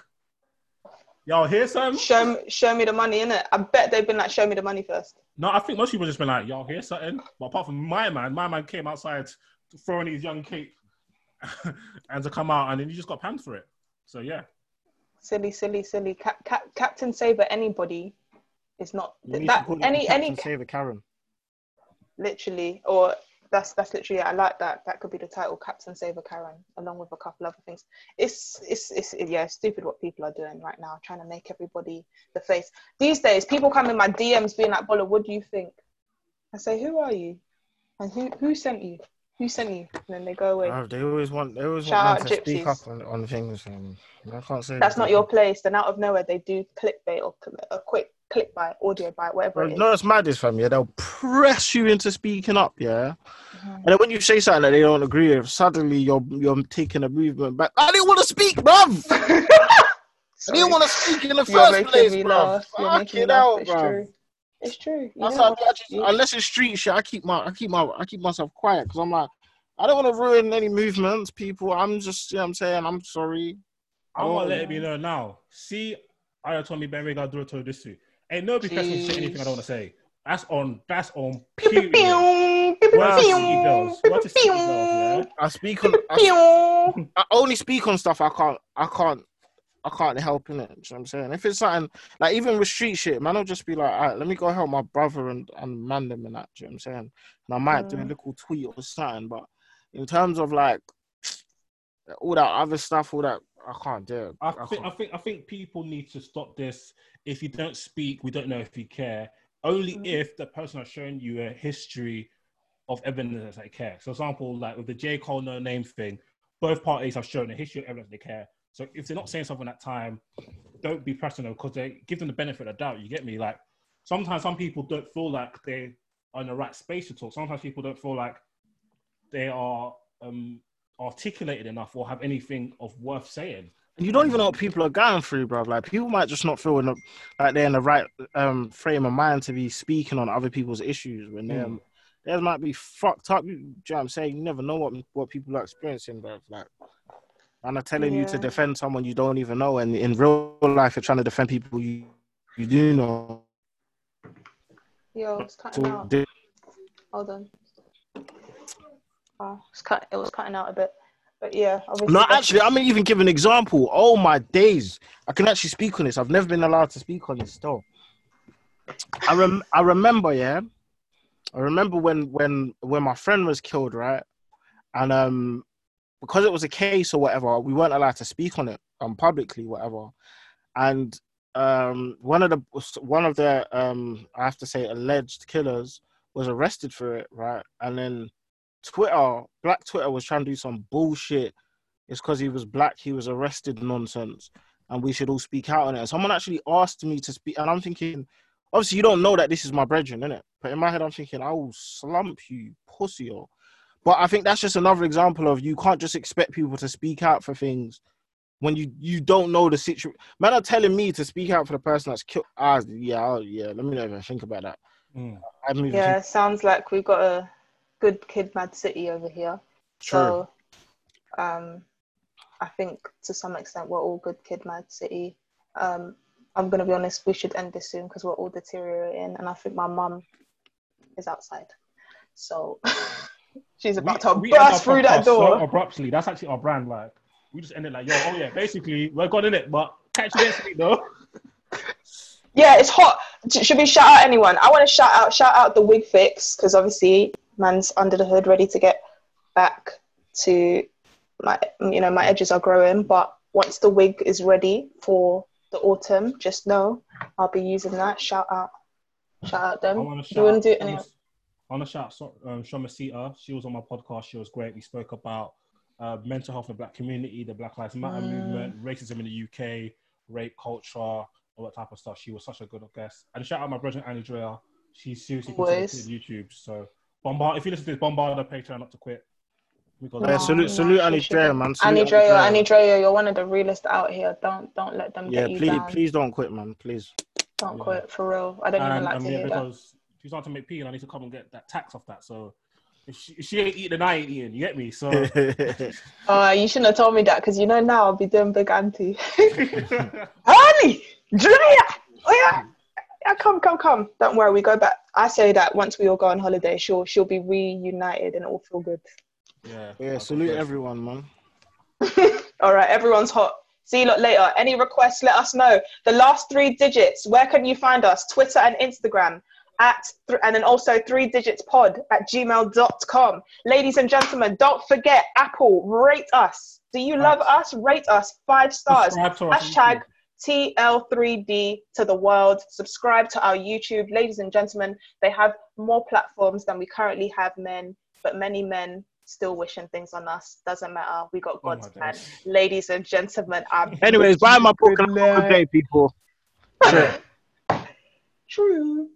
y'all hear some? Show me, show me the money, innit? I bet they've been like, show me the money first. No, I think most people just been like, y'all hear something? But apart from my man, my man came outside throwing his young cape and to come out, and then you just got panned for it. So yeah, Silly, silly, silly. Cap, Cap, Captain Saver, anybody is not You need that to call any Captain any Save a Karen. literally or that's that's literally I like that. That could be the title, Captain Saver Karen, along with a couple other things. It's it's it's yeah, it's stupid what people are doing right now, trying to make everybody the face. These days, people come in my DMs being like, "Bola, what do you think?" I say, "Who are you?" And who who sent you? Who sent you? And then they go away. Oh, they always want they always Shout want out to speak up on, on things. Um, I can't say That's that. not your place. Then out of nowhere, they do clickbait or a quick click by audio by whatever Bro, it is. no, it's madness, fam. Yeah, they'll press you into speaking up. Yeah, Mhm. and then when you say something that they don't agree with, suddenly you're you're taking a movement back. I didn't want to speak, bruv. I didn't want to speak in the You're first place, me bruv. You're Fuck making me it out, It's bruv. true. It's true. You how just, unless it's street shit, I keep my I keep my I keep myself quiet because I'm like I don't want to ruin any movements, people. I'm just you know what I'm saying I'm sorry. I'm Oh, gonna let it be known now. See, I told me Ben Vega do it to this too. Ain't nobody pressing me to say anything I don't want to say. That's on. That's on. Pew, pew, Period. pew, pew, Where's the pew, girls? Where's the city girls? Yeah. I speak on I, pew. I only speak on stuff I can't I can't I can't help in it. You know what I'm saying? If it's something like even with street shit, man, I'll just be like, all right, let me go help my brother and, and man them and that. You know what I'm saying? And I might do a Mm. little tweet or something, but in terms of like all that other stuff, all that I can't do. it. I I think. I can't. think. I think people need to stop this. If you don't speak, we don't know if you care. Only Mhm. if the person has shown you a history of evidence that they care. So, for example, like with the J Cole Noname thing, both parties have shown a history of evidence they care. So, if they're not saying something at that time, don't be pressing them because they give them the benefit of doubt. You get me? Like sometimes some people don't feel like they are in the right space to talk. Sometimes people don't feel like they are um, articulated enough or have anything of worth saying. And you don't even know what people are going through, bro. Like people might just not feel in the, like they're in the right um, frame of mind to be speaking on other people's issues when they're Mm. theirs might be fucked up. You, do you know what I'm saying? You never know what what people are experiencing, bro. Like, and I'm telling you to defend someone you don't even know, and in real life, you're trying to defend people you you do know. Yo, it's cutting So out. Hold on. Oh, it's cut. It was cutting out a bit. But yeah. No, actually, I'm even give an example. Oh my days, I can actually speak on this. I've never been allowed to speak on this still. I rem- I remember, yeah, I remember when when when my friend was killed, right? And um, because it was a case or whatever, we weren't allowed to speak on it um publicly, whatever. And um, one of the one of the um, I have to say, alleged killers was arrested for it, right? And then Twitter, Black Twitter was trying to do some bullshit. It's because he was black, he was arrested nonsense, and we should all speak out on it. Someone actually asked me to speak, and I'm thinking, obviously, you don't know that this is my brethren, innit? But in my head, I'm thinking, I will slump you, pussy. Or... But I think that's just another example of you can't just expect people to speak out for things when you you don't know the situation. Man are telling me to speak out for the person that's killed. Ah, yeah, I'll- yeah. Let me not even think about that. Mm. I haven't Yeah, think- sounds like we've got a good kid, mad city over here. True. So, um, I think to some extent we're all good kid, mad city. Um, I'm gonna be honest. We should end this soon because we're all deteriorating, and I think my mum is outside. So she's about to we our burst through that podcast So door. abruptly. That's actually our brand. Like we just ended like, yo, oh yeah, basically we're gone in it, but catch you next week though. Yeah, it's hot. Should we shout out anyone? I want to shout out shout out the wig fix because obviously man's under the hood, ready to get back to my you know my edges are growing. But once the wig is ready for the autumn, just know I'll be using that. Shout out, shout out I them. to you want shout. to do I wanna- I want shout so- um, Shoma Sita. She was on my podcast. She was great. We spoke about uh, mental health in the black community, the Black Lives Matter Mm. movement, racism in the UK, rape culture, all that type of stuff. She was such a good guest. And shout out my brother Annie Drea. She's seriously Always. contributed to YouTube. So bombard. If you listen to this, bombard the Patreon not to quit. Because Yeah, No, salute, no, salute she Annie should Drea, be. man. Salute Annie Annie Drea, Drea. Annie Drea, you're one of the realest out here. Don't don't let them Yeah, get you please, down. please don't quit, man. Please. Don't Yeah. quit for real. I don't even and like um, to hear that. because if you start to make P, and I need to come and get that tax off that. So If she, if she ain't eating, I ain't eating. You get me? So Oh, you shouldn't have told me that because you know now I'll be doing big auntie. Honey, Julia, oh yeah, yeah, come, come, come. Don't worry, we go back. I say that once we all go on holiday, she'll she'll be reunited and all feel good. yeah, yeah, salute everyone, man. All right, everyone's hot. See you lot later. Any requests, let us know. The last three digits, where can you find us? Twitter and Instagram at, th- and then also three digits pod at gmail.com. Ladies and gentlemen, don't forget Apple, rate us. Do you love us? Rate us five stars. Subscribe us Hashtag YouTube. TL3D to the world. Subscribe to our YouTube. Ladies and gentlemen, they have more platforms than we currently have men, but many men still wishing things on us. Doesn't matter. We got Oh God's plan. days. Ladies and gentlemen, I'm Anyways, buy my book and have good day, people. True.